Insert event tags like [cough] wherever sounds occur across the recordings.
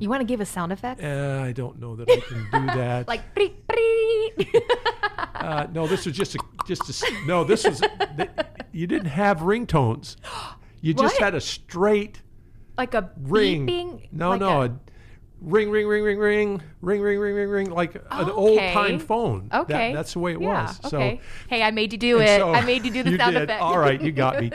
You want to give a sound effect? Uh, I don't know that I can do that. like preet, preet. uh, no, this was just a just a no. This was th- you didn't have ringtones. You just What? had a straight like a ring. beeping. no, like no, a- a, ring, ring, ring, ring, ring, ring, ring, ring, ring, ring, like an Okay. old time phone. That- Okay. that's the way it yeah, was. Okay. So, hey, I made you do it. so I made you do the sound did. effect. All right, you got me.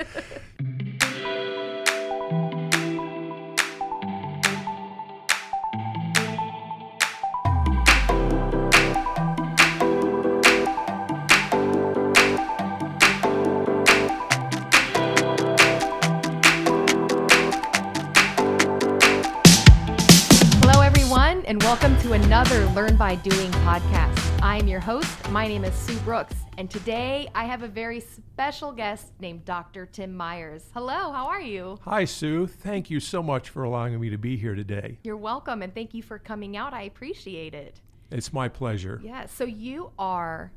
Everyone, and welcome to another Learn by Doing podcast. I'm your host. My name is Sue Brooks, and today I have a very special guest named Dr. Tim Myers. Hello, how are you? Hi, Sue. Thank you so much for allowing me to be here today. You're welcome, and thank you for coming out. I appreciate it. It's my pleasure. Yeah, so you are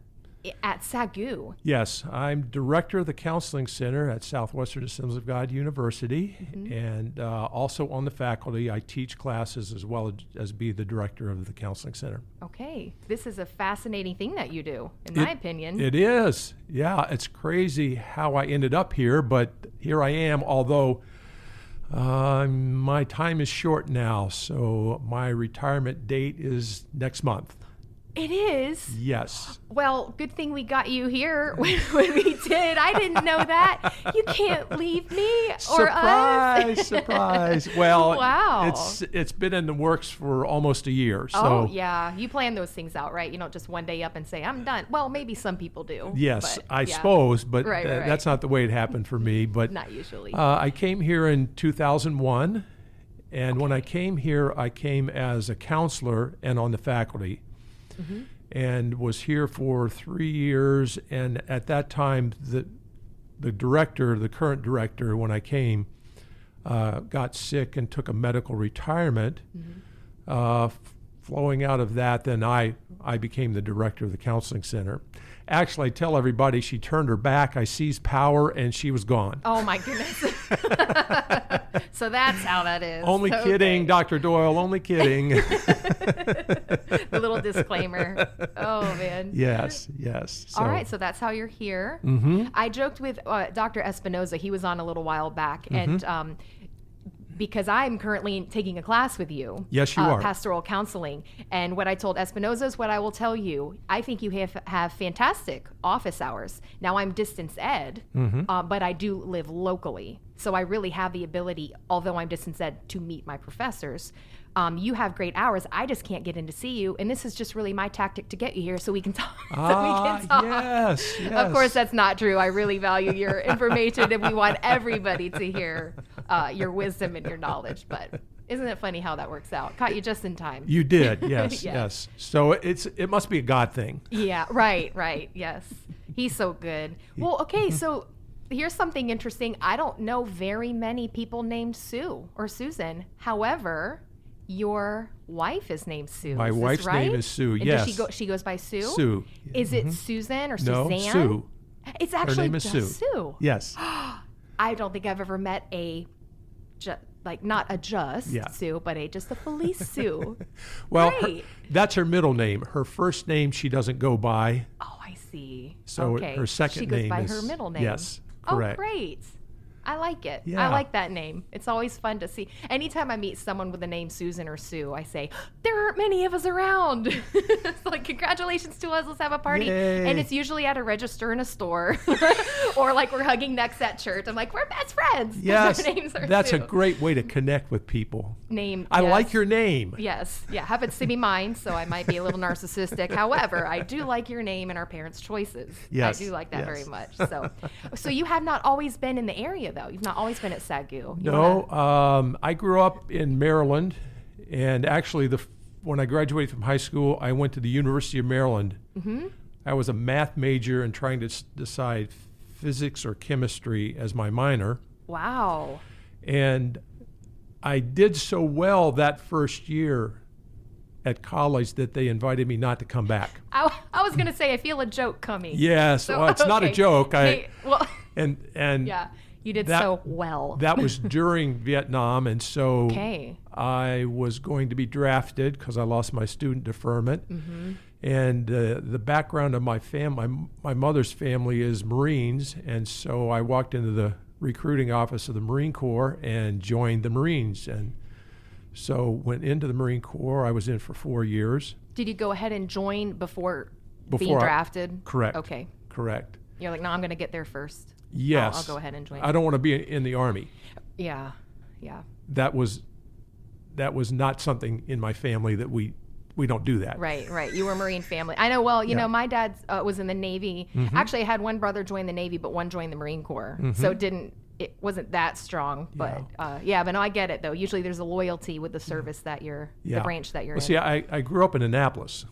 at SAGU. Yes, I'm director of the Counseling Center at Southwestern Assemblies of God University, Mm-hmm. and uh, also on the faculty. I teach classes as well as be the director of the Counseling Center. Okay, this is a fascinating thing that you do, in my opinion. It is. Yeah, it's crazy how I ended up here, but here I am, although uh, my time is short now, so my retirement date is next month. It is. Yes. Well, good thing we got you here [laughs] when, when we did. I didn't know that. You can't leave me or surprise, us. surprise. [laughs] Well, Wow. it's it's been in the works for almost a year. So oh, yeah. You plan those things out, right? You don't just one day up and say, I'm done. Well, maybe some people do. yes, but, I yeah, suppose, but Right, tha- right, that's not the way it happened for me. But Not usually. uh, I came here in 2001, and when I came here, I came as a counselor and on the faculty, Mm-hmm. and was here for three years. And at that time, the the director, the current director, when I came, uh, got sick and took a medical retirement. Uh, f- flowing out of that, then I I became the director of the counseling center. Actually, I tell everybody she turned her back. I seized power, and she was gone. oh, my goodness. [laughs] [laughs] so that's how that is. Only Okay. kidding, Dr. Doyle. Only kidding. [laughs] the little disclaimer. Oh, man. yes, yes. So, All right, so that's how you're here. Mhm. I joked with uh, Dr. Espinoza. He was on a little while back, Mm-hmm. and um, because I'm currently taking a class with you, Yes, you uh, are. pastoral counseling. And what I told Espinoza is what I will tell you. I think you have have fantastic office hours. Now I'm distance ed, Mm-hmm. uh, but I do live locally, so I really have the ability, although I'm distance ed, to meet my professors. Um, you have great hours. I just can't get in to see you, and this is just really my tactic to get you here so we can [laughs] talk. so we Ah, can talk. yes, yes. Of course, that's not true. I really value your [laughs] information, and we want everybody to hear uh, your wisdom and your knowledge. But isn't it funny how that works out? Caught you just in time. You did, [laughs] yes, Yeah. yes. So it's it must be a God thing. Yeah, right, right. Yes. He's so good. Well, okay, so here's something interesting. I don't know very many people named Sue or Susan. However, your wife is named Sue. My Is wife's name is Sue, And Does she yes. go she goes by Sue? Sue. Is it mm-hmm. Susan or No, Suzanne? Sue. It's Her actually name is just Sue. Sue. Yes. [gasps] I don't think I've ever met a, ju- like not a just Yeah. Sue, but a just a Felice [laughs] Sue. Well, her- that's her middle name. Her first name she doesn't go by. Oh, I see. So okay. her second she goes name by is- her middle name. yes, Oh, Correct. Oh, great. I like it. I like that name. It's always fun to see. Anytime I meet someone with the name Susan or Sue, I say, there aren't many of us around. [laughs] it's like, congratulations to us. Let's have a party. Yay. And it's usually at a register in a store [laughs] or like we're hugging necks at church. I'm like, we're best friends. [laughs] Yes. Our names are That's Sue. a great way to connect with people. name. I yes. like your name. Yes, yeah, happens to be mine, so I might be a little narcissistic. However, I do like your name and our parents' choices. Yes, I do like that very much. So, so you have not always been in the area, though. You've not always been at SAGU. You No, um, I grew up in Maryland, and actually, the when I graduated from high school, I went to the University of Maryland. Mm-hmm. I was a math major and trying to s- decide physics or chemistry as my minor, Wow. and I did so well that first year at college that they invited me not to come back. [laughs] I, I was gonna say I feel a joke coming. Yes, So, well, it's not a joke. I Hey, well, [laughs] and and yeah. You did That- so well. [laughs] that was during Vietnam, and so okay. I was going to be drafted because I lost my student deferment. Mm-hmm. And uh, the background of my family, my, my mother's family is Marines, and so I walked into the recruiting office of the Marine Corps and joined the Marines. And so went into the Marine Corps. I was in for four years. Did you go ahead and join before, being Before I- drafted? Correct. Okay. Correct. You're like, no, I'm going to get there first. Yes. I'll go ahead and join. I don't want to be in the army. Yeah. Yeah. That was that was not something in my family that we we don't do that. Right, right. You were a Marine family. I know. Well, you Yeah. know, my dad uh, was in the Navy. Actually, I had one brother join the Navy, but one joined the Marine Corps. So it didn't. It wasn't that strong, but yeah. Uh, yeah. But no, I get it though. Usually, there's a loyalty with the service that you're, Yeah. the branch that you're Well, in. see, I, I grew up in Annapolis,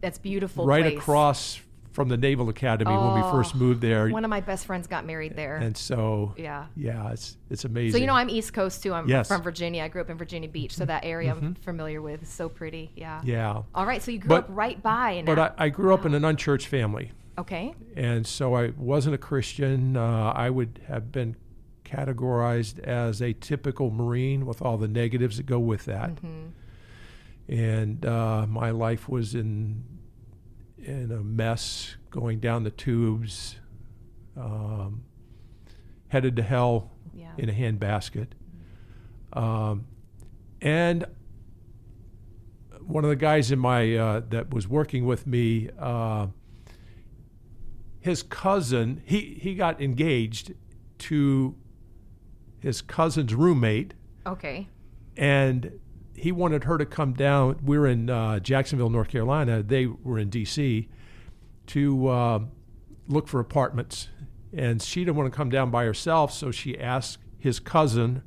That's beautiful. right place. across from the Naval Academy when we first Oh, moved there. One of my best friends got married there. and so, yeah. yeah, it's it's amazing. So you know, I'm East Coast too. I'm Yes. Mm-hmm. from Virginia. I grew up in Virginia Beach, so that area I'm familiar with. So pretty. Yeah. yeah, All right. So you grew But- up right by. But I, I grew up in an unchurched family, okay. and so I wasn't a Christian. Uh, I would have been categorized as a typical Marine with all the negatives that go with that. And uh, my life was in in a mess, going down the tubes, um, headed to hell Yeah. in a handbasket. Um, and one of the guys in my uh, that was working with me, uh, his cousin, he he got engaged to his cousin's roommate, Okay. and he wanted her to come down. We were in uh, Jacksonville, North Carolina. They were in D.C. to uh, look for apartments, and she didn't want to come down by herself, so she asked his cousin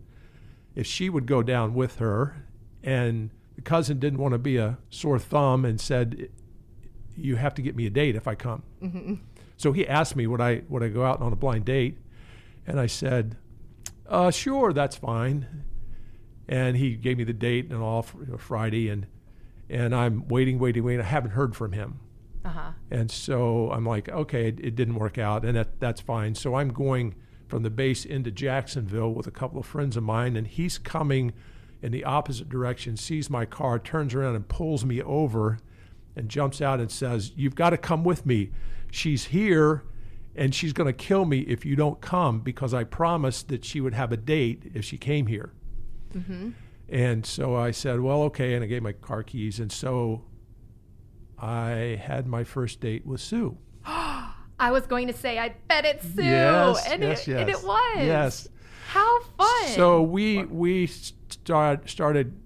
if she would go down with her, and the cousin didn't want to be a sore thumb and said, "You have to get me a date if I come." So he asked me would I would I go out on a blind date, and I said, uh, "Sure, that's fine." And he gave me the date and all for Friday, and and I'm waiting, waiting, waiting. I haven't heard from him. Uh huh. And so I'm like, okay, it, it didn't work out, and that, that's fine. So I'm going from the base into Jacksonville with a couple of friends of mine, and he's coming in the opposite direction, sees my car, turns around and pulls me over, and jumps out and says, "You've got to come with me. She's here." And she's going to kill me if you don't come because I promised that she would have a date if she came here. And so I said, well, okay. And I gave my car keys. And so I had my first date with Sue. [gasps] I was going to say, I bet it's Sue. Yes, and, yes, it, and it was. Yes. How fun. So we we start, started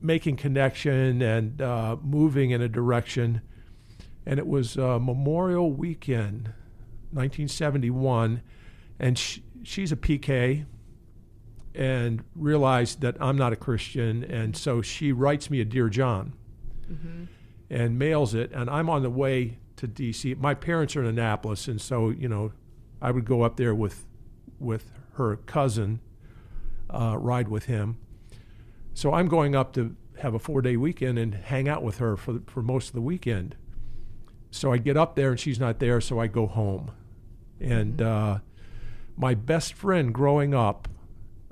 making connection and uh, moving in a direction, and it was uh, Memorial Weekend, 1971, and sh- she's a PK, and realized that I'm not a Christian, and so she writes me a Dear John, and mails it, and I'm on the way to D.C. My parents are in Annapolis, and so you know, I would go up there with with her cousin, uh, ride with him. So I'm going up to have a four day weekend and hang out with her for, for most of the weekend. So I get up there and she's not there, so I go home. And uh, my best friend growing up,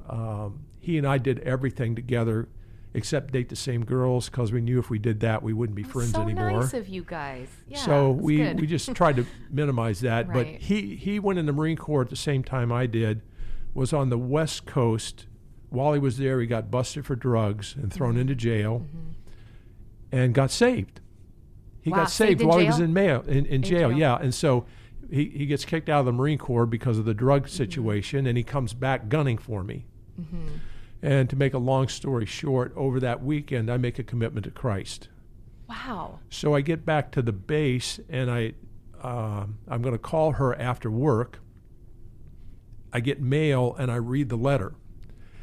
um, he and I did everything together except date the same girls because we knew if we did that, we wouldn't be friends so anymore nice of you guys. Yeah, so we, good. we just tried to [laughs] minimize that. But he, he went in the Marine Corps at the same time I did, was on the West Coast. While he was there, he got busted for drugs and thrown Mm-hmm. into jail and got saved. He Wow, got saved saved in while he was in, mail, in, in, jail, jail. yeah. And so he, he gets kicked out of the Marine Corps because of the drug Mm-hmm. situation, and he comes back gunning for me. Mm-hmm. And to make a long story short, over that weekend, I make a commitment to Christ. wow. So I get back to the base and I, um, I'm going to call her after work. I get mail and I read the letter.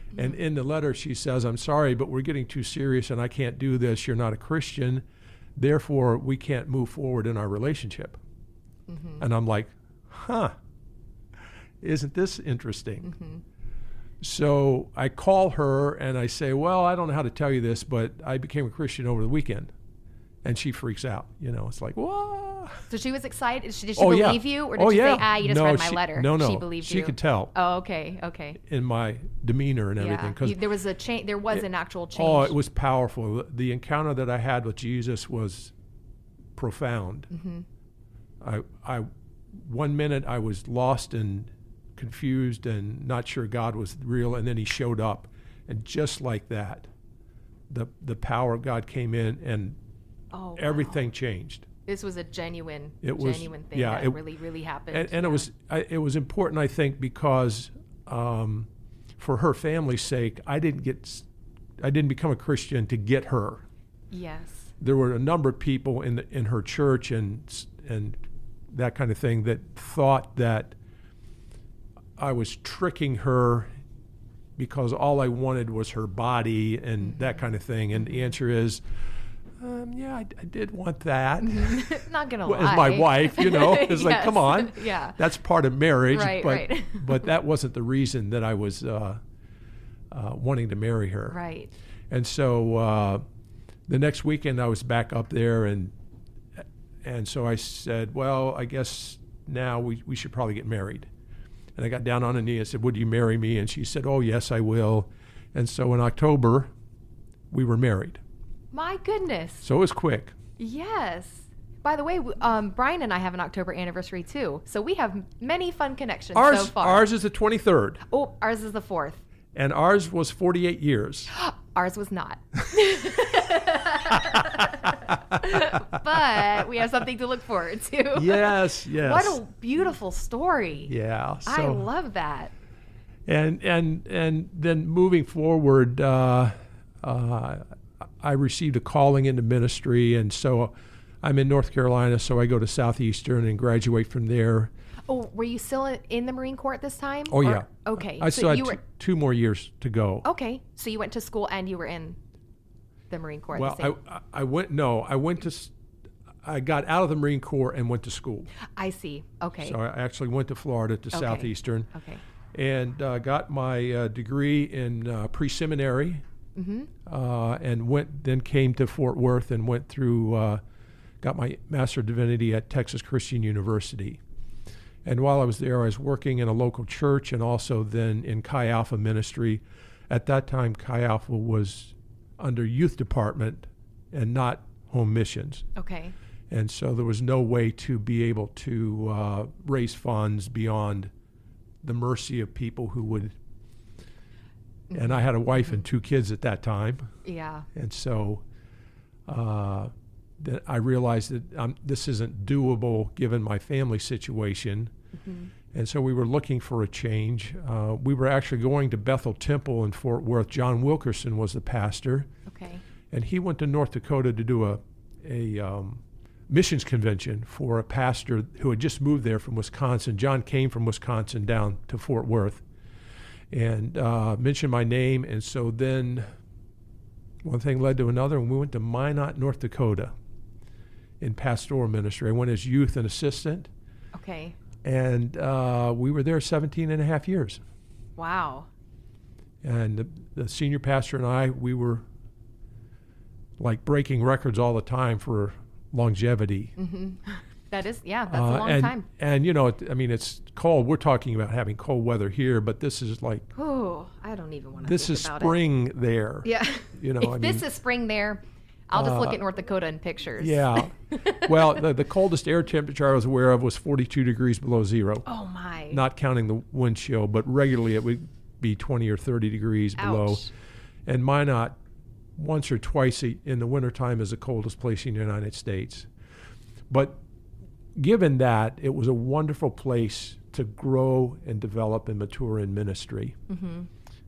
Mm-hmm. And in the letter, she says, I'm sorry, but we're getting too serious and I can't do this. You're not a Christian. Therefore, we can't move forward in our relationship. Mm-hmm. And I'm like, huh, isn't this interesting? So I call her and I say, Well, I don't know how to tell you this, but I became a Christian over the weekend. and she freaks out. You know, it's like, whoa. So she was excited. Did she, did she Oh, yeah. believe you, or did Oh, she yeah. say, "Ah, you just No, read my she- letter"? no, no. She believed you. She could tell. Oh, okay, okay. in my demeanor and everything because You- there was a change. There was an actual change. oh, it was powerful. The encounter that I had with Jesus was profound. Mm-hmm. I, I, one minute I was lost and confused and not sure God was real, and then He showed up, and just like that, the the power of God came in, and oh, wow. everything changed. This was a genuine, It was- genuine thing yeah, that it- really, really happened. and, and yeah. it was I, it was important I think because um, for her family's sake I didn't get I didn't become a Christian to get her Yes. there were a number of people in the, in her church and and that kind of thing that thought that I was tricking her because all I wanted was her body and that kind of thing and the answer is um, yeah I, I did want that [laughs] Not gonna lie. as my wife, you know, it's like, [laughs] come on, [laughs] yeah. that's part of marriage. Right, but, right. but that wasn't the reason that I was uh, uh, wanting to marry her. Right. And so uh, the next weekend I was back up there, and and so I said, well, I guess now we, we should probably get married. And I got down on a knee and said, would you marry me? And she said, oh, yes, I will. And so in October, we were married. My goodness. So it was quick. Yes. By the way, um, Brian and I have an October anniversary too, so we have many fun connections Ours, so far. ours is the 23rd, oh, ours is the fourth. and ours was 48 years. [gasps] Ours was not. [laughs] [laughs] but we have something to look forward to. yes, yes. What a beautiful story. yeah. So, I love that. and and and then moving forward, uh, uh, I received a calling into ministry, and so I'm in North Carolina. So I go to Southeastern and graduate from there. Oh, were you still in- the Marine Corps at this time? Oh Or- yeah. Okay. I so still had were two more years to go. okay. So you went to school and you were in the Marine Corps. well, at the same. I I went no, I went to. I got out of the Marine Corps and went to school. I see. Okay. So I actually went to Florida to Okay. Southeastern. Okay. and uh, got my uh, degree in uh, pre-seminary, Mm-hmm. uh, and went then came to Fort Worth and went through, uh, got my Master of Divinity at Texas Christian University. And while I was there, I was working in a local church and also then in Chi Alpha ministry. At that time, Chi Alpha was under youth department and not home missions. Okay. And so there was no way to be able to uh, raise funds beyond the mercy of people who would. And I had a wife and two kids at that time. Yeah. And so uh, that I realized that um, this isn't doable given my family situation. And so we were looking for a change. Uh, we were actually going to Bethel Temple in Fort Worth. John Wilkerson was the pastor Okay. and he went to North Dakota to do a a um, missions convention for a pastor who had just moved there from Wisconsin. John came from Wisconsin down to Fort Worth, and uh, mentioned my name. And so then one thing led to another, and we went to Minot, North Dakota, in pastoral ministry. I went as youth and assistant, Okay. And uh, we were there 17 and a half years. Wow. And the, the senior pastor and I, we were like breaking records all the time for longevity. Mm-hmm. [laughs] That is, yeah, that's Uh, a long and, time. And you know, it, I mean, it's cold. We're talking about having cold weather here, but this is like Oh, I don't even want to. this is spring there. Yeah. You [laughs] know, if I this mean- is spring there, I'll just look Uh, at North Dakota in pictures. Yeah. [laughs] well, the, the coldest air temperature I was aware of was 42 degrees below zero, oh my. not counting the wind chill, but regularly it would be 20 or 30 degrees below. Ouch. And Minot, once or twice a- in the wintertime, is the coldest place in the United States. But given that, it was a wonderful place to grow and develop and mature in ministry. Mm-hmm.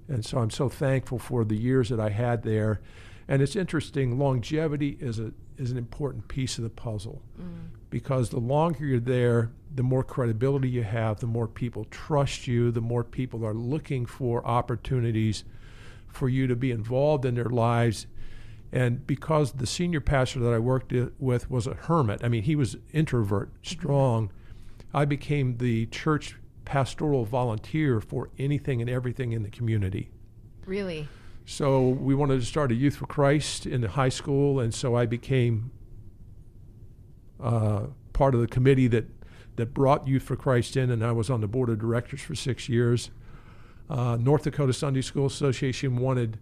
And so I'm so thankful for the years that I had there. And it's interesting, longevity is a is an important piece of the puzzle Mm. because the longer you're there, the more credibility you have, the more people trust you, the more people are looking for opportunities for you to be involved in their lives. And because the senior pastor that I worked with was a hermit, I mean, he was introvert, strong, I became the church pastoral volunteer for anything and everything in the community. Really? So we wanted to start a Youth for Christ in the high school, and so I became uh, part of the committee that that brought Youth for Christ in, and I was on the board of directors for six years. Uh, North Dakota Sunday School Association wanted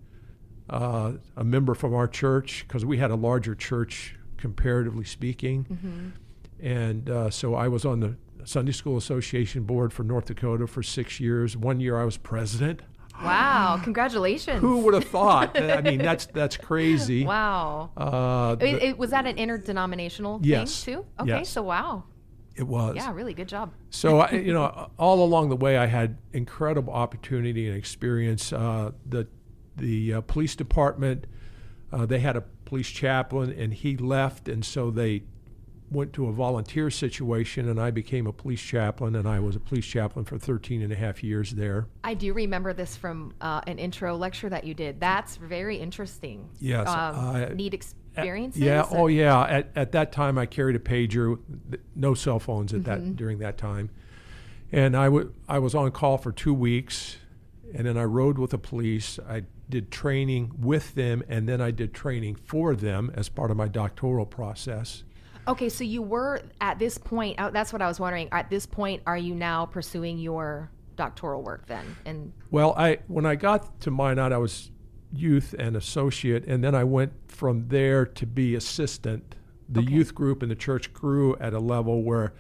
uh, a member from our church because we had a larger church comparatively speaking, Mm-hmm. and uh, so I was on the Sunday School Association board for North Dakota for six years. One year I was president. Wow, congratulations. Who would have thought? I mean, that's that's crazy. Wow. Uh, It, it- was that an interdenominational Yes. thing too? Okay, Yes. so wow. it was. Yeah, really good job. So I, you know, all along the way, I had incredible opportunity and experience. Uh, the the uh, police department, uh, they had a police chaplain, and he left, and so they went to a volunteer situation, and I became a police chaplain, and I was a police chaplain for 13 and a half years there. I do remember this from uh, an intro lecture that you did. That's very interesting. Yes, Um, I- neat experiences. Yeah. and- Oh, yeah. At, at that time, I carried a pager. No cell phones at that during that time, and I wa- I was on call for two weeks, and then I rode with the police. I did training with them, and then I did training for them as part of my doctoral process. Okay, so you were at this point. Uh, that's what I was wondering. At this point, are you now pursuing your doctoral work then? And Well, I when I got to Minot, I was youth and associate, and then I went from there to be assistant. The Okay. youth group in the church grew at a level where,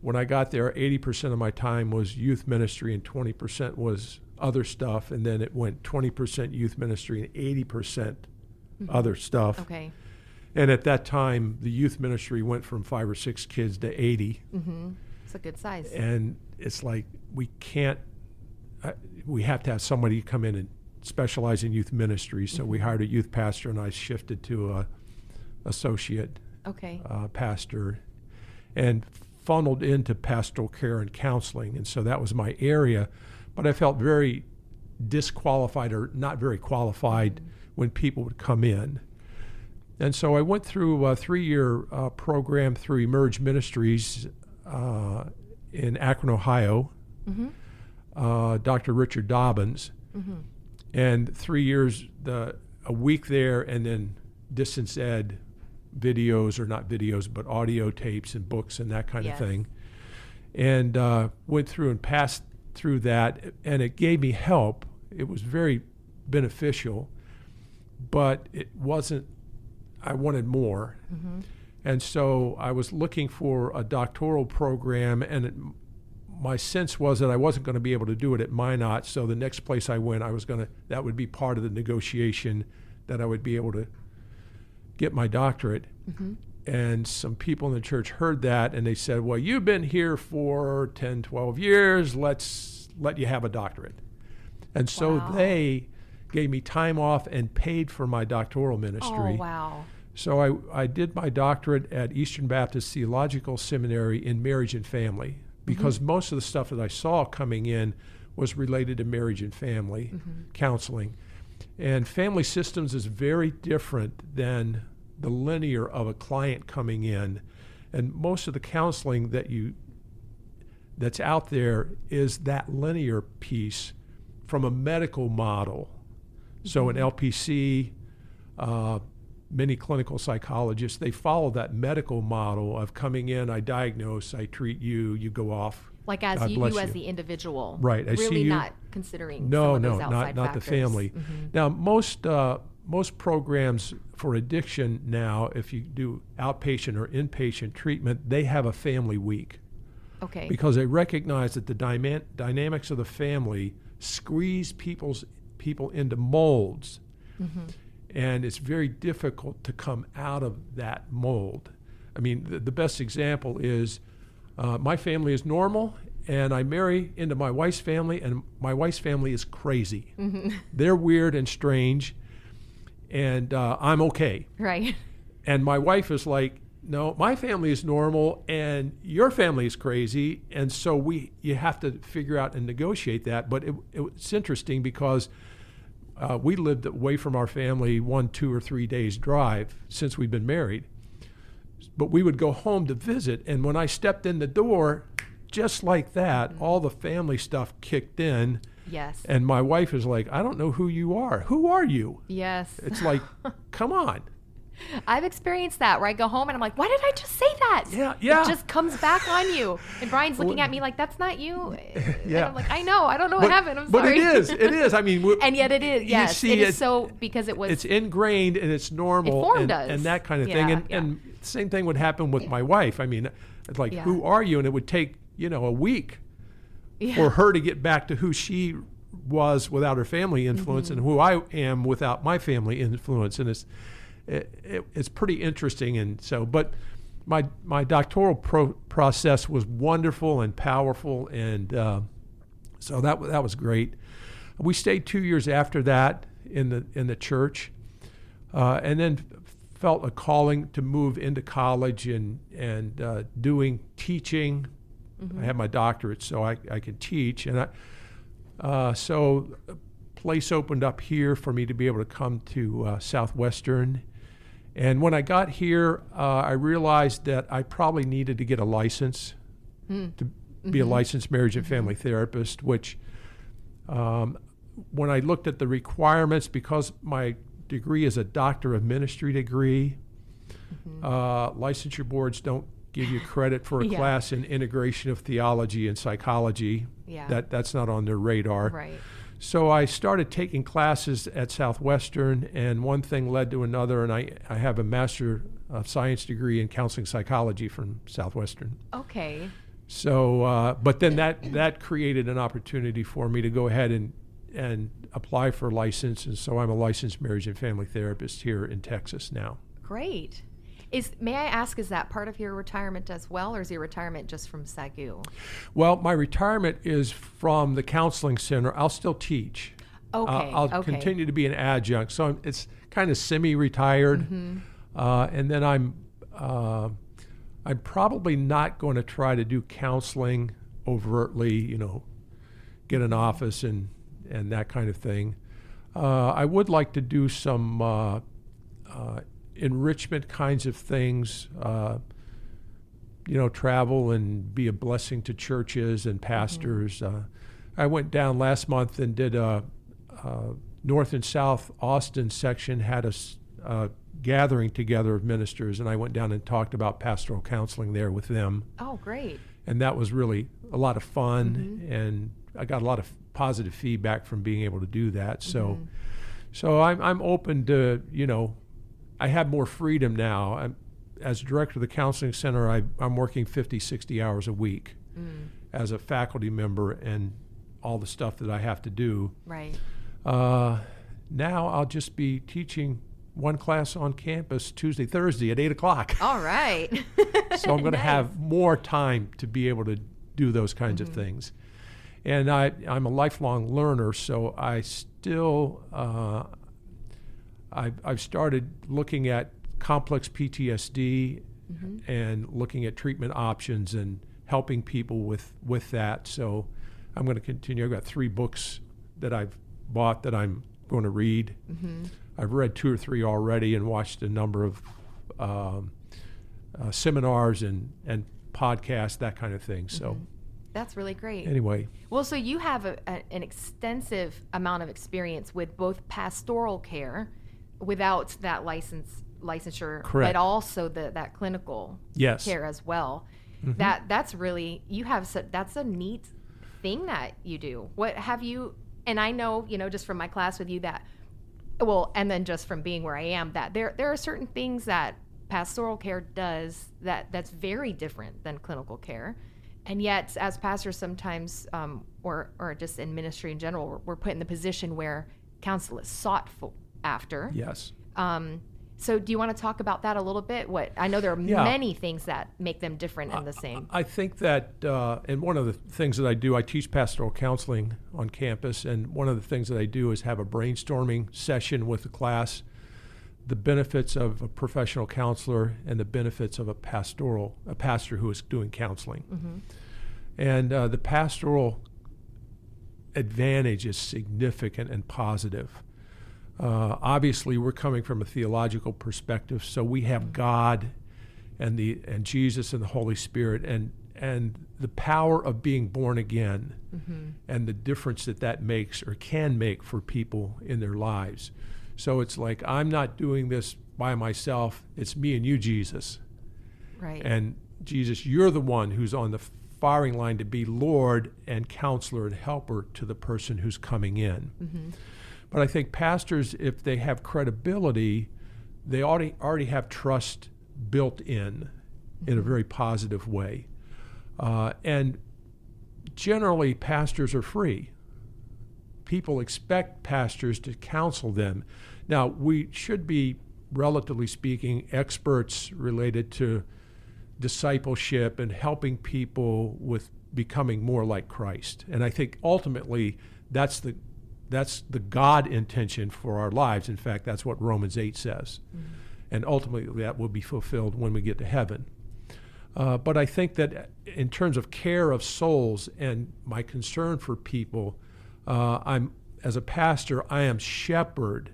when I got there, 80% of my time was youth ministry and 20% was other stuff, and then it went 20% youth ministry and 80% other stuff. okay, And at that time, the youth ministry went from five or six kids to 80 it's a good size. and it's like we can't uh, we have to have somebody come in and specialize in youth ministry. So we hired a youth pastor and i shifted to a associate Okay, uh, pastor and funneled into pastoral care and counseling. And so that was my area. But i felt very disqualified or not very qualified when people would come in and so I went through a three-year uh, program through Emerge Ministries uh, in Akron, Ohio. Uh, Dr. Richard Dobbins, and three years, the a week there, and then distance ed videos or not videos, but audio tapes and books and that kind Yes. of thing. And uh, went through and passed through that, and it gave me help. It was very beneficial, but it wasn't I wanted more. Mm-hmm. And so I was looking for a doctoral program, and it, my sense was that I wasn't going to be able to do it at Minot. So the next place I went, I was going to, that would be part of the negotiation that I would be able to get my doctorate. Mm-hmm. And some people in the church heard that and they said, Well, you've been here for 10, 12 years. Let's let you have a doctorate. And so Wow. they gave me time off and paid for my doctoral ministry. oh wow, So I, I did my doctorate at Eastern Baptist Theological Seminary in marriage and family mm-hmm. because most of the stuff that I saw coming in was related to marriage and family mm-hmm. counseling. And family systems is very different than the linear of a client coming in. And most of the counseling that you that's out there is that linear piece from a medical model. So an mm-hmm. LPC, uh, many clinical psychologists, they follow that medical model of coming in, I diagnose, I treat you, you go off. like as God you, you as the individual, Right, I see really not considering No, some of no, those not outside not the family. Mhm. Now most uh, most programs for addiction now, if you do outpatient or inpatient treatment, they have a family week. Okay, because they recognize that the dyma- dynamics of the family squeeze people's people into molds, and it's very difficult to come out of that mold. I mean, the, the best example is uh, my family is normal, and I marry into my wife's family, and my wife's family is crazy. [laughs] They're weird and strange, and uh, I'm okay. right. And my wife is like, no, my family is normal and your family is crazy. And so we, you have to figure out and negotiate that. But it, it's interesting because uh, we lived away from our family one, two, or three days drive since we've been married. But we would go home to visit. And when I stepped in the door, just like that, all the family stuff kicked in. Yes. And my wife is like, I don't know who you are. Who are you? yes. It's like, [laughs] come on. I've experienced that where I go home and I'm like, why did I just say that? Yeah, yeah. It just comes back on you. And Brian's looking at me like, that's not you. [laughs] And Yeah. I'm like, I know. I don't know but, what happened. I'm sorry. but it is. It is. I mean, [laughs] and yet it is. Yes. see it is it- so because it was. it's ingrained and it's normal formed and, us. and that kind of thing. And, yeah. and same thing would happen with my wife. I mean, it's like, Yeah. who are you? And it would take, you know, a week yeah. for her to get back to who she was without her family influence mm-hmm. and who I am without my family influence. And it's, it, it, it's pretty interesting. And so, but my, my doctoral pro- process was wonderful and powerful. And uh, so that, that was great. We stayed two years after that in the, in the church uh, and then felt a calling to move into college and, and uh, doing teaching. I have my doctorate, so I, I can teach. And I, uh, so a place opened up here for me to be able to come to uh, Southwestern. And when I got here, uh, I realized that I probably needed to get a license to be a licensed marriage and family therapist, which um, when I looked at the requirements, because my degree is a doctor of ministry degree, uh, licensure boards don't give you credit for a [laughs] Yeah. class in integration of theology and psychology. Yeah. That that's not on their radar. right. So I started taking classes at Southwestern, and one thing led to another, and I, I have a Master of Science degree in counseling psychology from Southwestern. Okay. So, uh, but then that that created an opportunity for me to go ahead and and apply for a license, and so I'm a licensed marriage and family therapist here in Texas now. Great. Is may I ask, is that part of your retirement as well, or is your retirement just from SAGU? Well, my retirement is from the counseling center. I'll still teach. Uh, Okay. I'll okay. continue to be an adjunct, so I'm, it's kind of semi-retired, Mm-hmm. uh, and then I'm uh, I'm probably not going to try to do counseling overtly. You know, get an office and and that kind of thing. Uh, I would like to do some uh, uh, enrichment kinds of things. Uh, you know, travel and be a blessing to churches and pastors. Uh, I went down last month and did a, a North and South Austin section had a gathering together of ministers, and I went down and talked about pastoral counseling there with them, Oh, great. and that was really a lot of fun, and I got a lot of positive feedback from being able to do that. So, so I'm I'm open to you know, I have more freedom now. I'm, as director of the counseling center, I, I'm working 50, 60 hours a week as a faculty member, and all the stuff that I have to do. Right. Uh, now I'll just be teaching one class on campus Tuesday, Thursday at eight o'clock. [laughs] All right. [laughs] so I'm going to have more time to be able to do those kinds of things. And I, I'm a lifelong learner, so I still, uh, I've, I've started looking at complex PTSD and looking at treatment options and helping people with, with that. So I'm going to continue. I've got three books that I've bought that I'm going to read. I've read two or three already and watched a number of um, uh, seminars and, and podcasts, that kind of thing. So, That's really great. anyway, Well, so you have a, a, an extensive amount of experience with both pastoral care, without that license licensure, Correct. but also the that clinical yes. care as well. Mm-hmm. That that's really you have so, that's a neat thing that you do. What have you? And I know you know just from my class with you that well, and then just from being where I am that there there are certain things that pastoral care does that that's very different than clinical care. And yet, as pastors, sometimes, um, or or just in ministry in general, we're, we're put in the position where counsel is sought for after. Yes. Um, so, do you want to talk about that a little bit? What I know there are Yeah. many things that make them different and the same. I think that, uh, and one of the things that I do, I teach pastoral counseling on campus, and one of the things that I do is have a brainstorming session with the class, the benefits of a professional counselor and the benefits of a pastoral, a pastor who is doing counseling. And uh, the pastoral advantage is significant and positive. Uh, obviously, we're coming from a theological perspective, so we have God and the and Jesus and the Holy Spirit and and the power of being born again and the difference that that makes or can make for people in their lives. So it's like I'm not doing this by myself. It's me and you, Jesus. Right. And Jesus, you're the one who's on the firing line to be Lord and counselor and helper to the person who's coming in. Mm-hmm. But I think pastors, if they have credibility, they already already have trust built in in a very positive way. Uh, and generally, pastors are free. People expect pastors to counsel them. Now, we should be, relatively speaking, experts related to discipleship and helping people with becoming more like Christ. And I think ultimately that's the that's the God intention for our lives. In fact, that's what Romans 8 says. Mm-hmm. And ultimately that will be fulfilled when we get to heaven. Uh, but I think that in terms of care of souls and my concern for people, uh, I'm as a pastor, I am shepherd,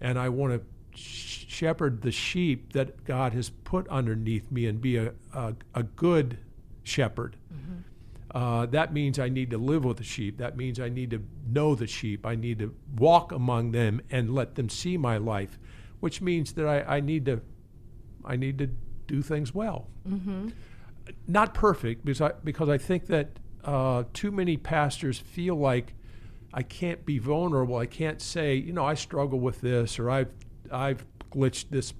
and I want to shepherd the sheep that God has put underneath me and be a, a, a good shepherd. Mm-hmm. Uh, that means I need to live with the sheep. That means I need to know the sheep. I need to walk among them and let them see my life, which means that I, I need to I need to do things well. Mm-hmm. Not perfect because I because I think that uh, too many pastors feel like I can't be vulnerable. I can't say you know I struggle with this or I've I've glitched this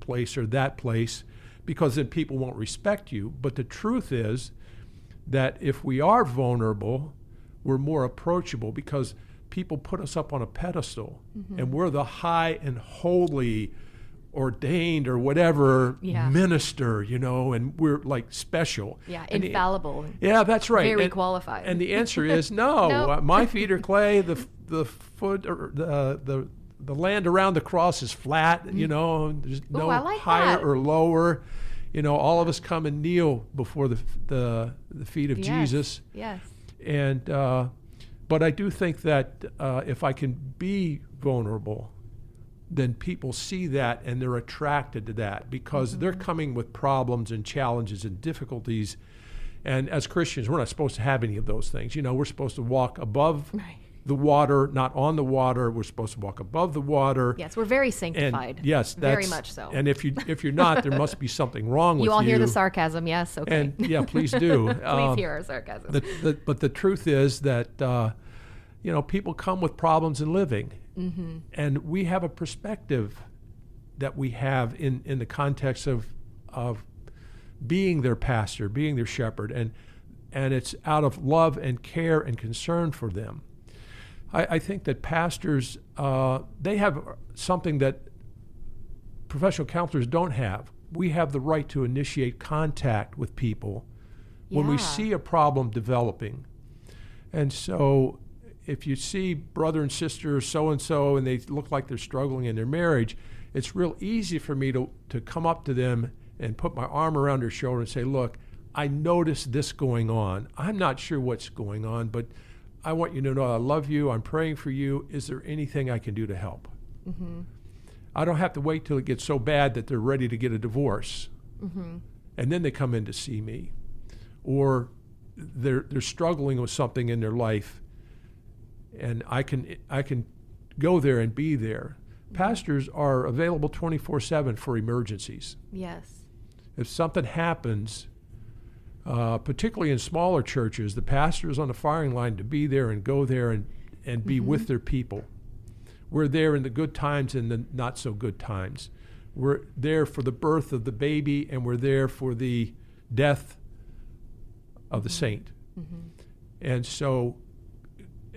place or that place because then people won't respect you. But the truth is that if we are vulnerable, we're more approachable because people put us up on a pedestal mm-hmm. and we're the high and holy ordained or whatever yeah. minister, you know, and we're like special. Yeah, and infallible. The, yeah, that's right. Very and, qualified. And the answer [laughs] is no. uh, my feet are clay. The the foot or the the the land around the cross is flat. You mm. know, there's no like higher that. or lower you know, all of us come and kneel before the the, the feet of yes. Jesus. Yes. And uh, but I do think that uh, if I can be vulnerable, then people see that and they're attracted to that because mm-hmm. they're coming with problems and challenges and difficulties. And as Christians, we're not supposed to have any of those things. You know, we're supposed to walk above right the water, not on the water. We're supposed to walk above the water. Yes, we're very sanctified. And yes, very much so. And if you if you're not, there must be something wrong you with you. You all hear the sarcasm, yes? Okay. And yeah, please do. [laughs] please um, hear our sarcasm. The, the, but the truth is that uh, you know people come with problems in living, mm-hmm. and we have a perspective that we have in in the context of of being their pastor, being their shepherd, and and it's out of love and care and concern for them. I, I think that pastors uh, they have something that professional counselors don't have. We have the right to initiate contact with people yeah. when we see a problem developing. And so if you see brother and sister so and so and they look like they're struggling in their marriage, it's real easy for me to, to come up to them and put my arm around their shoulder and say, Look, I noticed this going on. I'm not sure what's going on, but I want you to know I love you. I'm praying for you. Is there anything I can do to help? Mm-hmm. I don't have to wait till it gets so bad that they're ready to get a divorce, mm-hmm. and then they come in to see me, or they're they're struggling with something in their life, and I can I can go there and be there. Mm-hmm. Pastors are available 24/7 for emergencies. Yes. If something happens, uh, particularly in smaller churches, the pastor is on the firing line to be there and go there and, and be mm-hmm. with their people. We're there in the good times and the not so good times. We're there for the birth of the baby and we're there for the death of the saint. Mm-hmm. And so,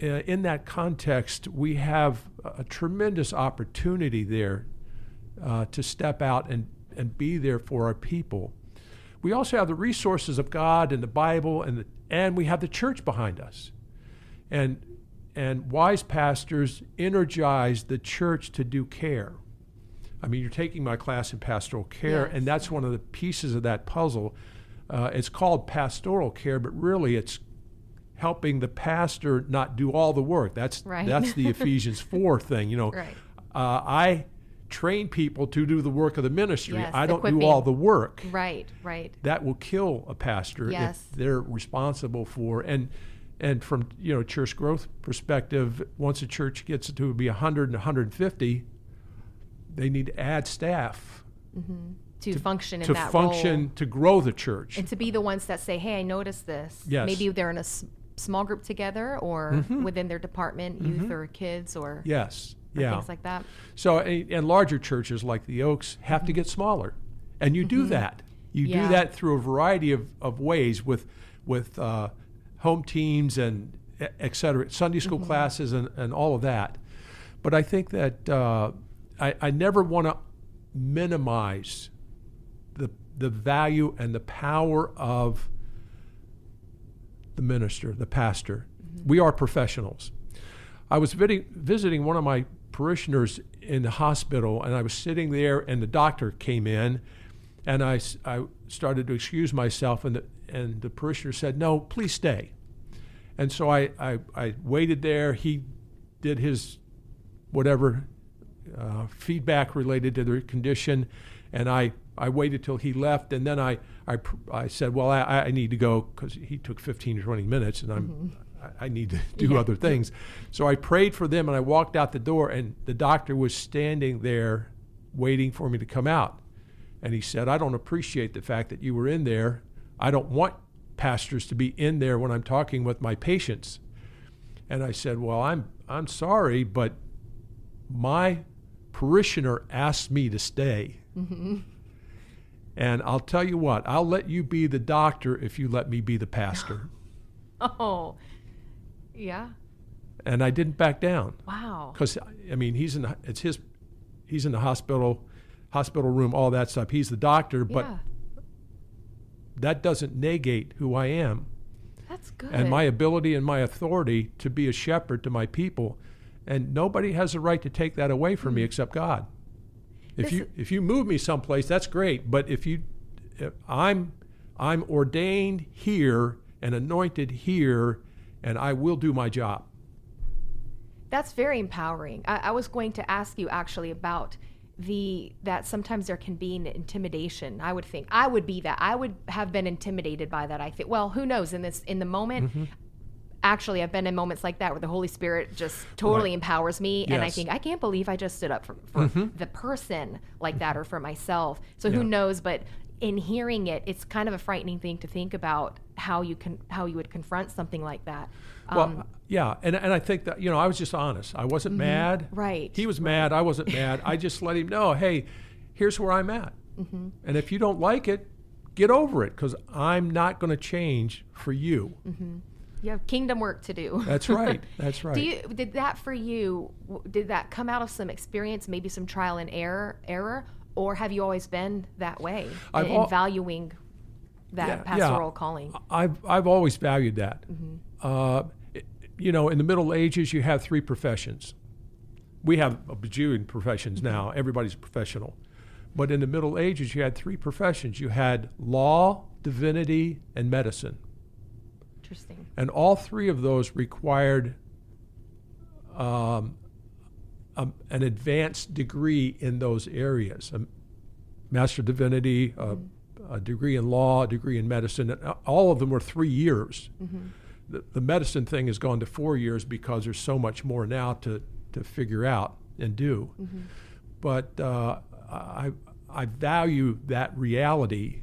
uh, in that context, we have a, a tremendous opportunity there uh, to step out and, and be there for our people we also have the resources of God and the Bible, and, the, and we have the church behind us. And, and wise pastors energize the church to do care. I mean, you're taking my class in pastoral care, yes. and that's one of the pieces of that puzzle. Uh, it's called pastoral care, but really it's helping the pastor not do all the work. That's right. that's the [laughs] Ephesians four thing. You know, right. uh, I train people to do the work of the ministry. Yes, I don't equipping. do all the work. Right, right. That will kill a pastor yes. if they're responsible for and and from you know church growth perspective, once a church gets to be 100 and 150, they need to add staff mm-hmm. to, function in to that function role to grow the church. and to be the ones that say, "Hey, I noticed this." Yes. Maybe they're in a s- small group together, or mm-hmm. within their department, youth mm-hmm. or kids, or, yes, yeah. things like that. So, and, and larger churches like the Oaks have to get smaller, and you do that. You Mm-hmm. Yeah. do that through a variety of, of ways with with uh, home teams and et cetera, Sunday Mm-hmm. school classes and, and all of that. But I think that uh, I, I never want to minimize the the value and the power of the minister, the pastor. We are professionals. I was visiting, visiting one of my parishioners in the hospital, and I was sitting there, and the doctor came in, and I, I started to excuse myself, and the, and the parishioner said, No, please stay. And so I, I, I waited there. He did his whatever uh, feedback related to the condition, and I, I waited till he left, and then I, I, I said, well, I, I need to go because he took 15 or 20 minutes, and I'm, I, I need to [laughs] do Yeah. other things. So I prayed for them, and I walked out the door, and the doctor was standing there waiting for me to come out. And he said, I don't appreciate the fact that you were in there. I don't want pastors to be in there when I'm talking with my patients. And I said, Well, I'm, I'm sorry, but my parishioner asked me to stay. Mm-hmm. And I'll tell you what, I'll let you be the doctor if you let me be the pastor. [laughs] Oh, yeah. and I didn't back down Wow. because I mean he's in the- it's his he's in the hospital hospital room all that stuff. He's the doctor, but yeah, that doesn't negate who I am. that's good. and my ability and my authority to be a shepherd to my people. And nobody has a right to take that away from me mm-hmm. except God. If This- you if you move me someplace, that's great. But if you, if I'm I'm ordained here and anointed here, and I will do my job. That's very empowering. I, I was going to ask you actually about the that sometimes there can be an intimidation. I would think I would be that. I would have been intimidated by that. I think. Well, who knows? In this in the moment. Mm-hmm. Actually, I've been in moments like that where the Holy Spirit just totally Right. empowers me, and I think I can't believe I just stood up for, for Mhm. the person like that, or for myself. So who knows? But in hearing it, it's kind of a frightening thing to think about how you can how you would confront something like that. Well, Um, yeah, and and I think that you know I was just honest. I wasn't mad. right, He was mad. I wasn't mad. I just let him know, hey, here's where I'm at, Mm-hmm. and if you don't like it, get over it because I'm not going to change for you. You have kingdom work to do. That's right. That's [laughs] right. Do you did that for you? Did that come out of some experience, maybe some trial and error, error, or have you always been that way in, I've in al- valuing that Yeah, yeah. pastoral calling? I've I've always valued that. Mm-hmm. Uh, it- you know, in the Middle Ages, you have three professions. We have a bajillion professions now. Everybody's a professional, but in the Middle Ages, you had three professions. You had law, divinity, and medicine. Interesting. and all three of those required um, um, an advanced degree in those areas a master of divinity a, a degree in law a degree in medicine all of them were three years. The, the medicine thing has gone to four years because there's so much more now to, to figure out and do. But uh, I, I value that reality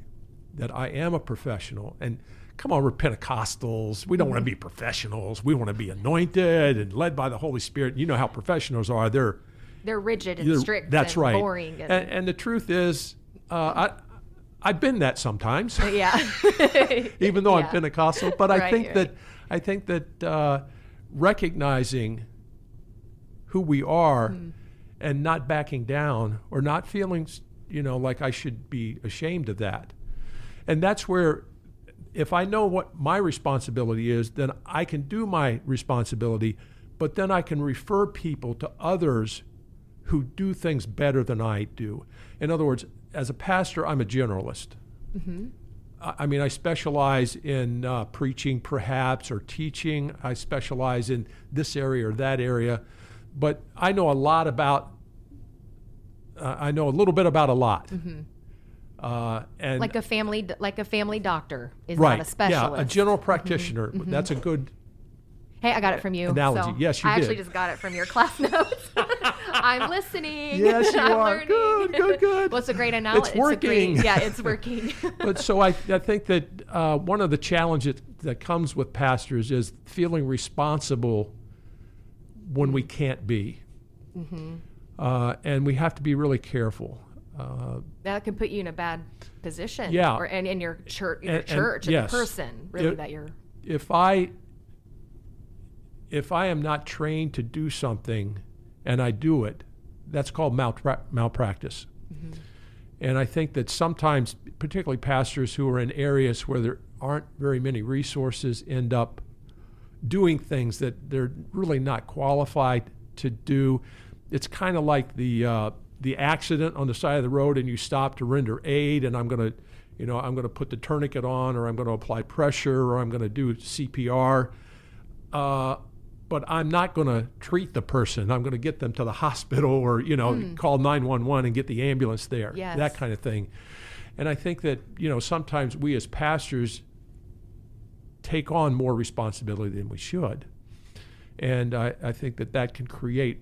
that I am a professional. And come on, we're Pentecostals. We don't want to be professionals. We want to be anointed and led by the Holy Spirit. You know how professionals are. They're, They're rigid and they're- strict. that's and right. Boring. And, And, and the truth is, uh, I, I've been that sometimes, [laughs] yeah. [laughs] even though Yeah. I'm Pentecostal. But I think right. that I think that uh, recognizing who we are Hmm. and not backing down or not feeling, you know, like I should be ashamed of that. And that's where, if I know what my responsibility is, then I can do my responsibility, but then I can refer people to others who do things better than I do. In other words, as a pastor, I'm a generalist. I I mean, I specialize in uh, preaching, perhaps, or teaching. I specialize in this area or that area, but I know a lot about. Uh, I know a little bit about a lot. Uh, and like a family, like a family doctor is right, not a specialist. Mm-hmm. yeah, a general practitioner. That's a good. Hey, I got it from you. Analogy. so Yes, you I actually just got it from your [laughs] class notes. [laughs] I'm listening. Yes, you [laughs] are. learning. Good, good, good. well, it's a great analogy. It's working. yeah, it's working. but so I, I think that uh, one of the challenges that comes with pastors is feeling responsible when we can't be. Uh, and we have to be really careful. Uh, that can put you in a bad position. Yeah. Or and in your church, your And- church, and yes. the person really It- that you're. if I if I am not trained to do something and I do it, that's called malpra- malpractice. And I think that sometimes, particularly pastors who are in areas where there aren't very many resources, end up doing things that they're really not qualified to do. It's kind of like the uh, the accident on the side of the road, and you stop to render aid, and I'm going to, you know, I'm going to put the tourniquet on, or I'm going to apply pressure, or I'm going to do CPR. Uh, but I'm not going to treat the person. I'm going to get them to the [laughs] hospital, or you know, call 911 and get the ambulance there. Yes. That kind of thing. And I think that you know sometimes we as pastors take on more responsibility than we should. And I, I think that that can create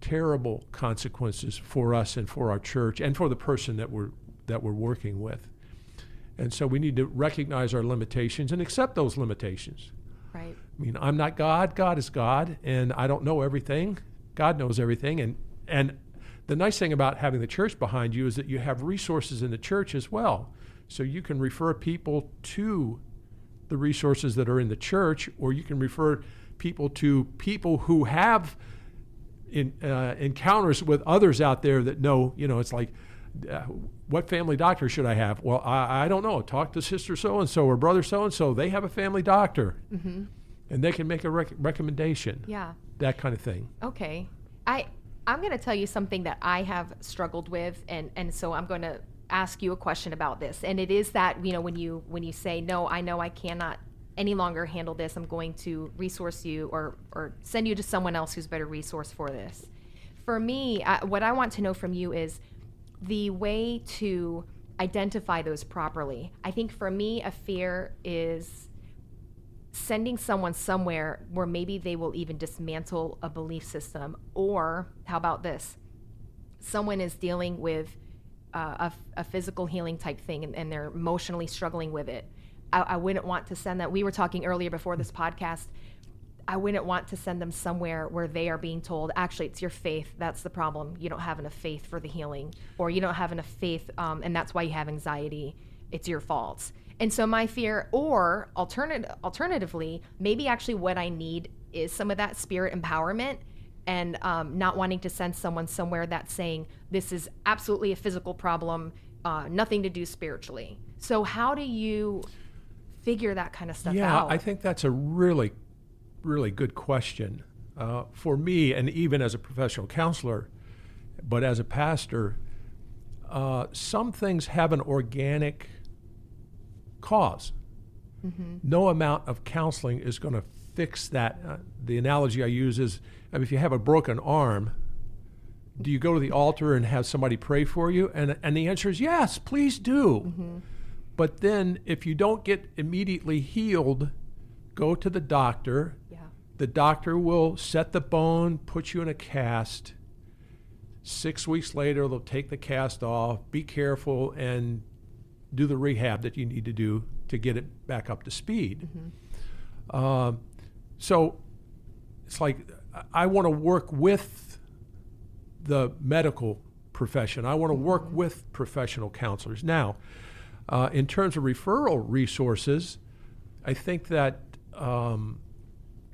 terrible consequences for us and for our church and for the person that we're, that we're working with. And so we need to recognize our limitations and accept those limitations. Right. I mean, I'm not God, God is God, and I don't know everything. God knows everything. And, and the nice thing about having the church behind you is that you have resources in the church as well. So you can refer people to the resources that are in the church, or you can refer people to people who have in, uh, encounters with others out there that know, you know, it's like, uh, what family doctor should I have? Well, I, I don't know. Talk to sister so and so or brother so and so. They have a family doctor, Mm-hmm. and they can make a rec- recommendation. Yeah. That kind of thing. Okay. I I'm going to tell you something that I have struggled with and and so I'm going to ask you a question about this. And it is that, you know, when you when you say, "No, I know I cannot any longer handle this. I'm going to resource you or or send you to someone else who's better resource for this." For me, I, what I want to know from you is the way to identify those properly. I think for me, a fear is sending someone somewhere where maybe they will even dismantle a belief system. Or how about this? Someone is dealing with uh, a, a physical healing type thing and, and they're emotionally struggling with it. I, I wouldn't want to send that. We were talking earlier before this podcast. I wouldn't want to send them somewhere where they are being told, actually, it's your faith. That's the problem. You don't have enough faith for the healing, or you don't have enough faith, um, and that's why you have anxiety. It's your fault. And so my fear, or alternative, alternatively, maybe actually what I need is some of that spirit empowerment and um, not wanting to send someone somewhere that's saying this is absolutely a physical problem, uh, nothing to do spiritually. So how do you figure that kind of stuff yeah, out? I think that's a really, really good question. Uh, for me, and even as a professional counselor, but as a pastor, uh, some things have an organic cause. No amount of counseling is going to fix that. Uh, the analogy I use is I mean, if you have a broken arm, do you go to the altar and have somebody pray for you? And, and the answer is yes, please do. But then if you don't get immediately healed, go to the doctor. yeah. The doctor will set the bone, put you in a cast. Six weeks later, they'll take the cast off. Be careful and do the rehab that you need to do to get it back up to speed. Um, so it's like I- I want to work with the medical profession. I want to work with professional counselors. Now, uh, in terms of referral resources, I think that um,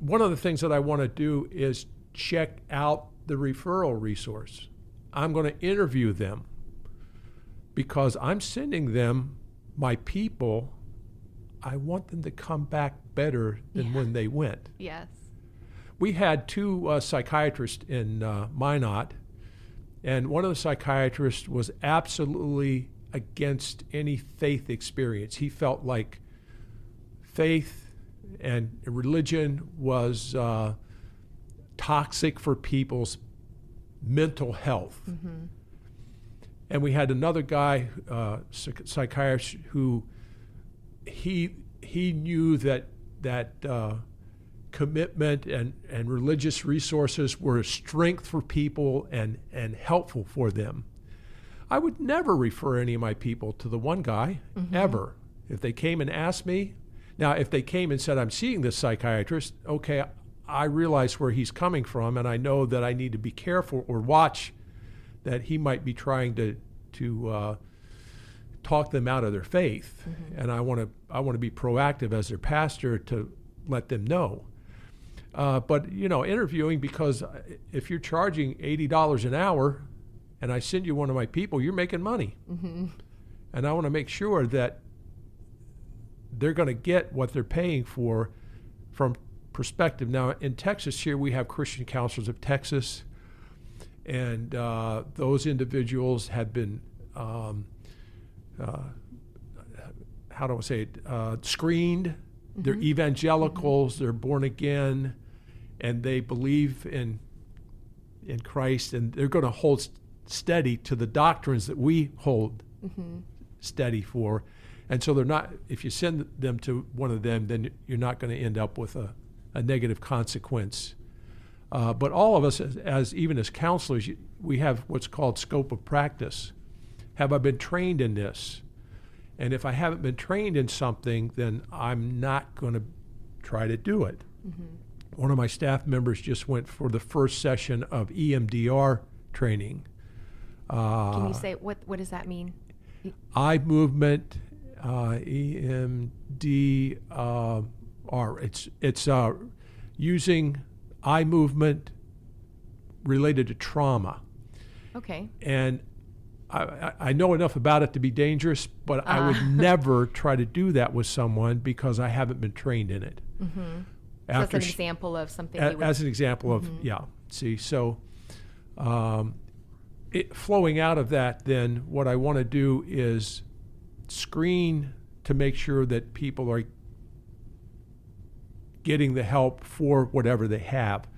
one of the things that I want to do is check out the referral resource. I'm going to interview them because I'm sending them my people. I want them to come back better than when they went. Yes. We had two uh, psychiatrists in uh, Minot, and one of the psychiatrists was absolutely against any faith experience. He felt like faith and religion was uh, toxic for people's mental health. And we had another guy, uh, psychiatrist, who he he knew that that uh, commitment and, and religious resources were a strength for people and, and helpful for them. I would never refer any of my people to the one guy, ever. If they came and asked me, now, if they came and said, I'm seeing this psychiatrist, okay, I realize where he's coming from, and I know that I need to be careful or watch that he might be trying to, to uh, talk them out of their faith. And I want to I want to be proactive as their pastor to let them know. Uh, but you know, interviewing because if you're charging eighty dollars an hour, and I send you one of my people, you're making money, and I want to make sure that they're going to get what they're paying for from perspective. Now, in Texas, here we have Christian Counselors of Texas, and uh, those individuals have been, um, uh, how do I say it, uh, screened. They're evangelicals, they're born again, and they believe in in Christ, and they're going to hold steady to the doctrines that we hold steady for. And so they're not, if you send them to one of them, then you're not going to end up with a, a negative consequence. Uh, but all of us, as, as even as counselors, you- we have what's called scope of practice. Have I been trained in this? And if I haven't been trained in something, then I'm not going to try to do it. One of my staff members just went for the first session of EMDR training. Uh, Can you say what what does that mean? eye movement, uh, EMDR. Uh, it's it's uh, using eye movement related to trauma, Okay. and I, I- know enough about it to be dangerous, but I would Ah. [laughs] never try to do that with someone because I haven't been trained in it. So that's an sh- example of something a- would as an example of yeah see so um, it, flowing out of that then what i want to do is screen to make sure that people are getting the help for whatever they have.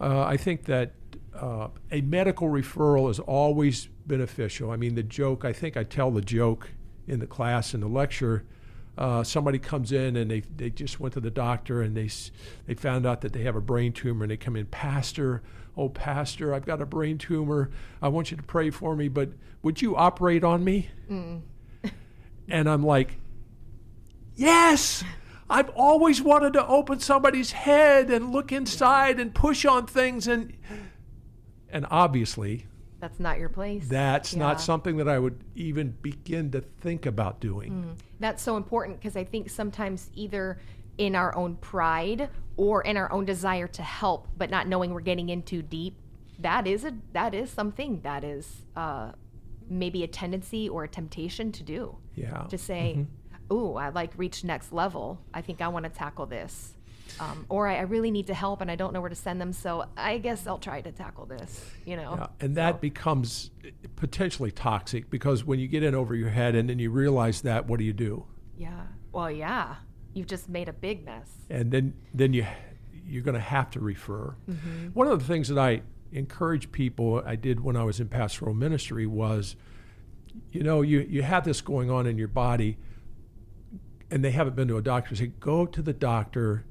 Uh, i think that uh, a medical referral is always beneficial. I mean the joke i think i tell the joke in the class in the lecture uh, somebody comes in and they, they just went to the doctor and they, they found out that they have a brain tumor and they come in pastor oh pastor i've got a brain tumor. I want you to pray for me but would you operate on me? Mm. And i'm like yes. I've always wanted to open somebody's head and look inside and push on things and and obviously that's not your place. that's Yeah. not something that i would even begin to think about doing. Mm. That's so important because I think sometimes either in our own pride or in our own desire to help, but not knowing we're getting in too deep, that is a that is something that is uh, maybe a tendency or a temptation to do. yeah To say, "Ooh, I like reach next level. I think I want to tackle this." Um, or I, I really need to help and I don't know where to send them, so I guess I'll try to tackle this. You know, Yeah, and that becomes potentially toxic because when you get in over your head and then you realize that, what do you do? yeah. Well, yeah, you've just made a big mess. And then then you you're going to have to refer. Mm-hmm. One of the things that I encourage people, I did when I was in pastoral ministry, was, you know, you you have this going on in your body, and they haven't been to a doctor. Say, go to the doctor,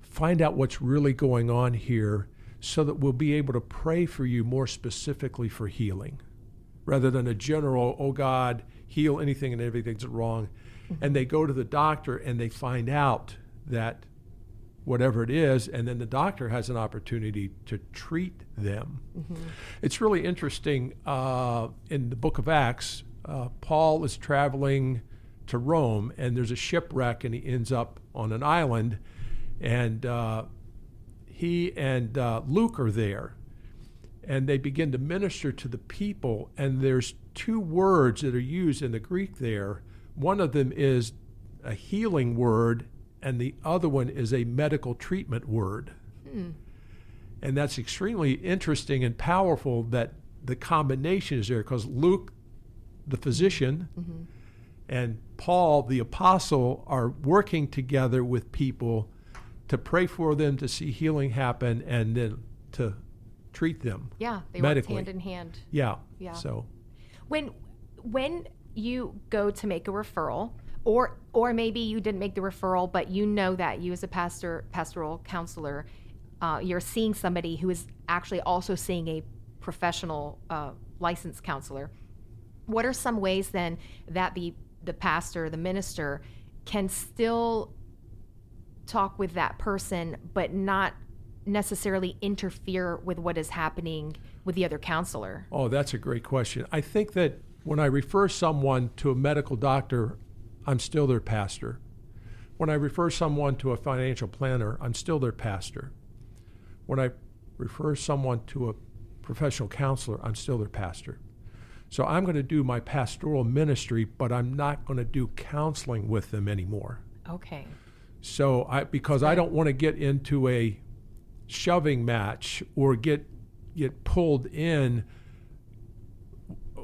find out what's really going on here, so that we'll be able to pray for you more specifically for healing, rather than a general, oh God, heal anything and everything's wrong. And they go to the doctor and they find out that whatever it is, and then the doctor has an opportunity to treat them. It's really interesting. Uh, in the book of Acts, uh, Paul is traveling to Rome, and there's a shipwreck, and he ends up on an island, and uh, he and uh, Luke are there, and they begin to minister to the people, and there's two words that are used in the Greek there. One of them is a healing word, and the other one is a medical treatment word. Hmm. And that's extremely interesting and powerful that the combination is there because Luke, the physician, mm-hmm. and Paul, the apostle, are working together with people to pray for them to see healing happen and then to treat them. Yeah, they Medically. work hand in hand. Yeah. Yeah. So, When when you go to make a referral or or maybe you didn't make the referral, but you know that you as a pastor pastoral counselor, uh, you're seeing somebody who is actually also seeing a professional uh, licensed counselor. What are some ways then that the the pastor, the minister, can still talk with that person, but not necessarily interfere with what is happening with the other counselor? Oh, that's a great question. I think that when I refer someone to a medical doctor, I'm still their pastor. When I refer someone to a financial planner, I'm still their pastor. When I refer someone to a professional counselor, I'm still their pastor. So I'm going to do my pastoral ministry, but I'm not going to do counseling with them anymore. Okay. So I because I don't want to get into a shoving match or get get pulled in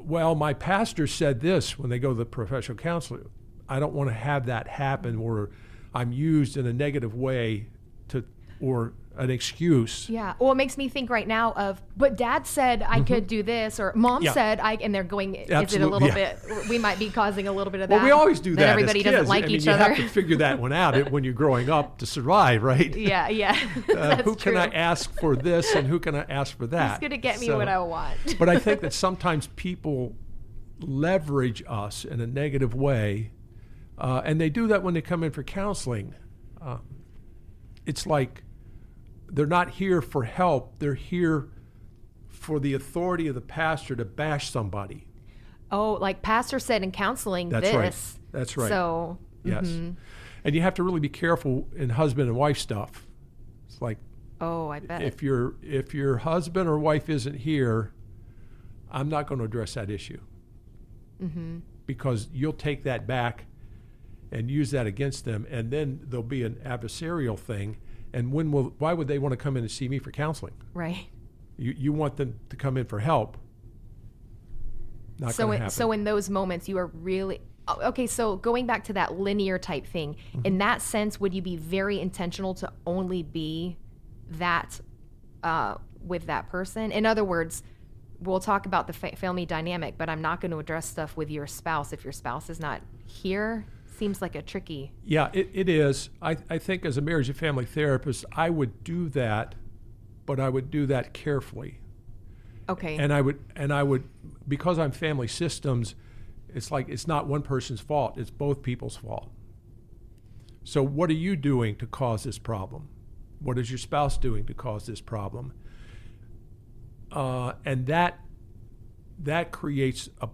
well my pastor said this when they go to the professional counselor. I don't want to have that happen where i'm used in a negative way to or an excuse. Yeah. Well, it makes me think right now of, but dad said I mm-hmm. could do this, or mom yeah. said I, and they're going, Absolutely. is it a little yeah. bit, we might be causing a little bit of that. Well, we always do that. everybody doesn't like I mean, each you other. You have to figure that one out when you're growing up to survive, right? Yeah, yeah. uh, [laughs] who true. can I ask for this and who can I ask for that? Who's going to get me so, what I want? but I think [laughs] that sometimes people leverage us in a negative way, uh, and they do that when they come in for counseling. Uh, it's like, they're not here for help. They're here for the authority of the pastor to bash somebody. Oh, like pastor said in counseling, That's this. right. That's right. So yes, mm-hmm. and you have to really be careful in husband and wife stuff. It's like, oh, I bet if your if your husband or wife isn't here, I'm not going to address that issue mm-hmm. because you'll take that back and use that against them, and then there'll be an adversarial thing and when will why would they want to come in and see me for counseling? Right. You you want them to come in for help. Not so in, happen. so in those moments you are really okay so going back to that linear type thing mm-hmm. in that sense would you be very intentional to only be that uh, with that person in other words we'll talk about the fa- family dynamic but i'm not going to address stuff with your spouse if your spouse is not here seems like a tricky. Yeah, it, it is. I, I think as a marriage and family therapist, I would do that, but I would do that carefully. Okay. And I would and I would because I'm family systems, it's like it's not one person's fault, it's both people's fault. So what are you doing to cause this problem? What is your spouse doing to cause this problem? Uh, and that that creates a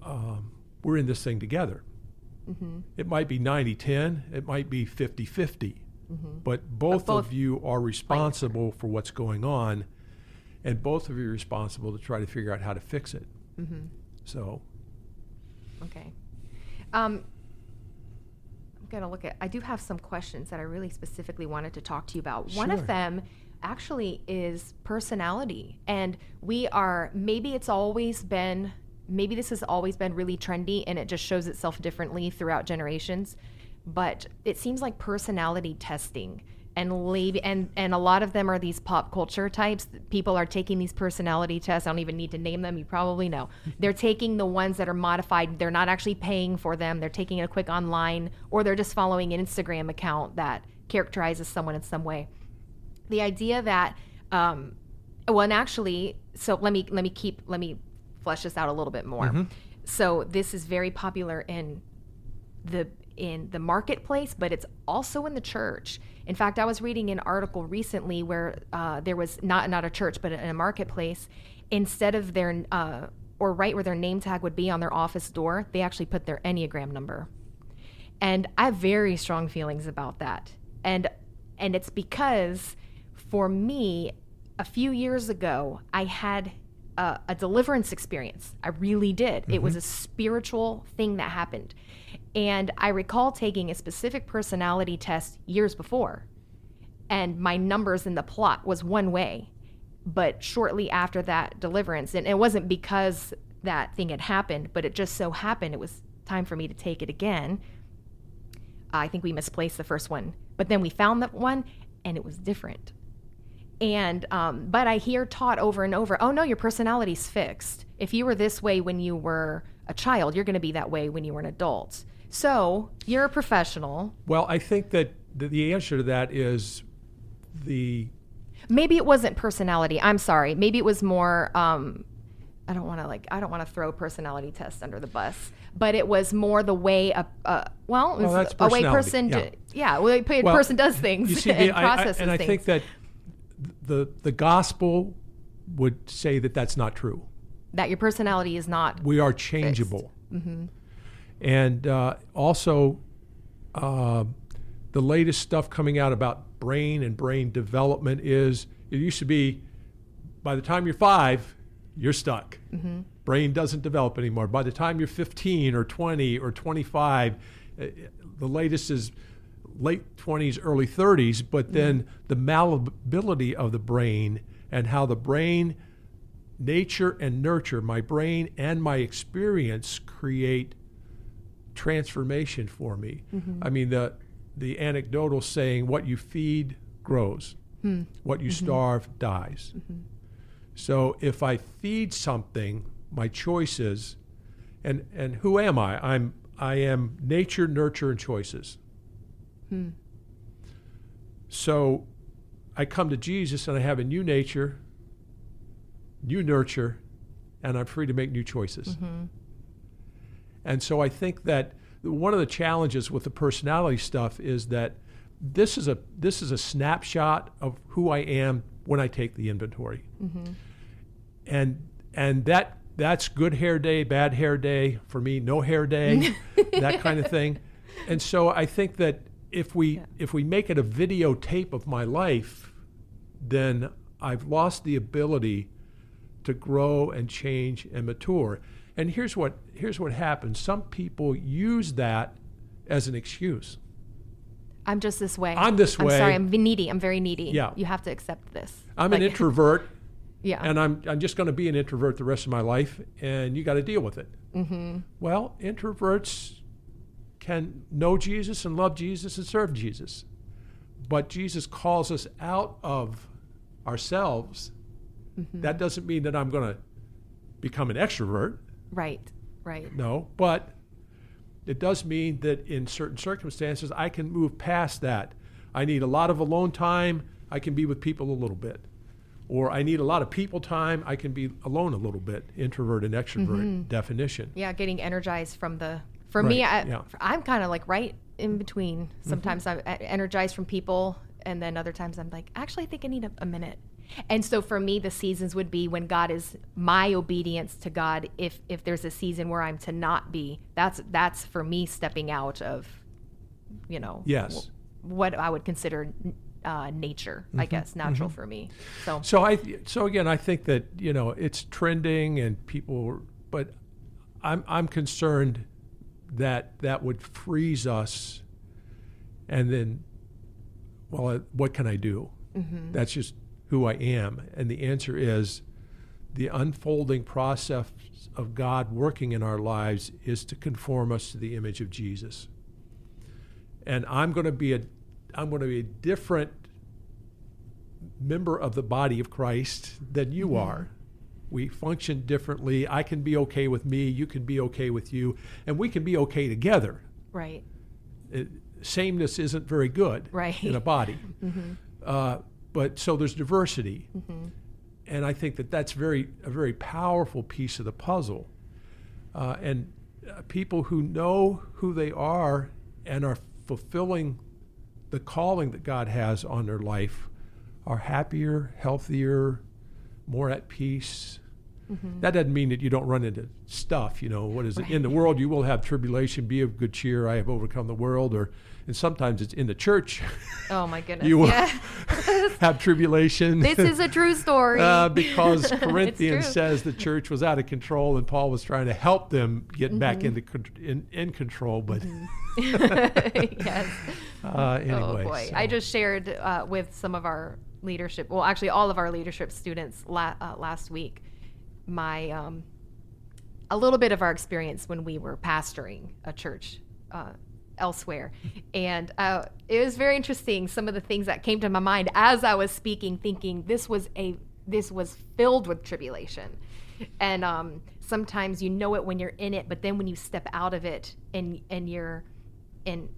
um, we're in this thing together. Mm-hmm. It might be 90 10, it might be 50 50. Mm-hmm. But both, both, of you are responsible for what's going on, and both of you are responsible to try to figure out how to fix it. Mm-hmm. So. Okay. Um, I'm going to look at, I do have some questions that I really specifically wanted to talk to you about. Sure. One of them actually is personality. And we are, maybe it's always been maybe this has always been really trendy and it just shows itself differently throughout generations. But it seems like personality testing and lab- and and a lot of them are these pop culture types. People are taking these personality tests. I don't even need to name them. You probably know. [laughs] They're taking the ones that are modified. They're not actually paying for them. They're taking a quick online, or they're just following an Instagram account that characterizes someone in some way. The idea that, um, well, and actually, so let me let me keep let me flesh this out a little bit more. Mm-hmm. So this is very popular in the in the marketplace, but it's also in the church. In fact, I was reading an article recently where uh, there was not not a church, but in a marketplace. Instead of their uh, or right where their name tag would be on their office door, they actually put their enneagram number. And I have very strong feelings about that. And and it's because for me, a few years ago, I had a, a deliverance experience. I really did. Mm-hmm. It was mm-hmm. a spiritual thing that happened. And I recall taking a specific personality test years before. And my numbers in the plot was one way. But shortly after that deliverance, and it wasn't because that thing had happened, but it just so happened it was time for me to take it again. I think we misplaced the first one, but then we found that one and it was different. And um, but I hear taught over and over, oh no, your personality's fixed. If you were this way when you were a child. You're going to be that way when you were an adult. So you're a professional. Well, I think that the, answer to that is the Maybe it wasn't personality. I'm sorry. Maybe it was more. Um, I don't want to like. I don't want to throw personality tests under the bus, but it was more the way a. Uh, well, it was Well, that's a way person. yeah. Do, yeah, a way a Well, person does things You see, [laughs] and the- I- I- processes and I things. think that the the gospel would say that that's not true. that your personality is not. We are changeable, and uh, also uh, the latest stuff coming out about brain and brain development is it used to be by the time you're five, you're stuck. Brain doesn't develop anymore. By the time you're 15 or 20 or 25, uh, the latest is late 20s, early 30s, but mm-hmm. then the malleability of the brain and how the brain, nature and nurture, my brain and my experience create transformation for me. Mm-hmm. I mean, the, the anecdotal saying, what you feed grows, hmm. what you mm-hmm. starve dies. So if I feed something, my choices, and and who am I? I'm I am nature, nurture, and choices. So I come to Jesus and I have a new nature, new nurture, and I'm free to make new choices. Mm-hmm. And so I think that one of the challenges with the personality stuff is that this is a this is a snapshot of who I am when I take the inventory. Mm-hmm. And and that that's good hair day, bad hair day for me, no hair day, [laughs] that kind of thing. And so I think that if we if we make it a videotape of my life, then I've lost the ability to grow and change and mature. And here's what here's what happens. Some people use that as an excuse. I'm just this way. I'm this I'm way. sorry. I'm needy. I'm very needy. Yeah. You have to accept this. I'm an [laughs] introvert Yeah. and I'm I'm just going to be an introvert the rest of my life and you got to deal with it. mm-hmm. Well, introverts can know Jesus and love Jesus and serve Jesus. But Jesus calls us out of ourselves. Mm-hmm. That doesn't mean that I'm going to become an extrovert. Right. Right. No, but it does mean that in certain circumstances, I can move past that. I need a lot of alone time, I can be with people a little bit. Or I need a lot of people time, I can be alone a little bit. Introvert and extrovert definition. Yeah. Getting energized from the. For me, I, yeah. I'm kind of like right in between. Mm-hmm. Sometimes I'm e- energized from people, and then other times I'm like, actually, I think I need a, a minute. And so for me, the seasons would be when God is my obedience to God. If if there's a season where I'm to not be, that's that's for me stepping out of, you know, Yes. what I would consider uh, nature, I mm-hmm. guess, natural mm-hmm. for me. So So I so again I think that you know it's trending and people but I'm I'm concerned that that would freeze us and then well uh, what can I do? That's just who I am and the answer is the unfolding process of God working in our lives is to conform us to the image of Jesus. And I'm going to be a I'm going to be a different member of the body of Christ than you are. We function differently. I can be okay with me, you can be okay with you, and we can be okay together. right, It, sameness isn't very good Right. in a body. [laughs] Uh, but so there's diversity. And I think that that's very a very powerful piece of the puzzle. Uh, and uh, people who know who they are and are fulfilling the calling that God has on their life are happier, healthier, more at peace. That doesn't mean that you don't run into stuff. You know, what is it? In the world, you will have tribulation. Be of good cheer. I have overcome the world. Or, and sometimes it's in the church. [laughs] oh my goodness, you will [laughs] have tribulation. this is a true story. [laughs] Uh, because Corinthians says the church was out of control and Paul was trying to help them get Mm-hmm. back into in, in control. But yes. uh, anyway, oh boy, so- I just shared uh, with some of our leadership, well, actually all of our leadership students la- uh, last week, my um, a little bit of our experience when we were pastoring a church uh, elsewhere, [laughs] and uh, it was very interesting. Some of the things that came to my mind as I was speaking, thinking this was a this was filled with tribulation, and um, sometimes you know it when you're in it, but then when you step out of it and and you're in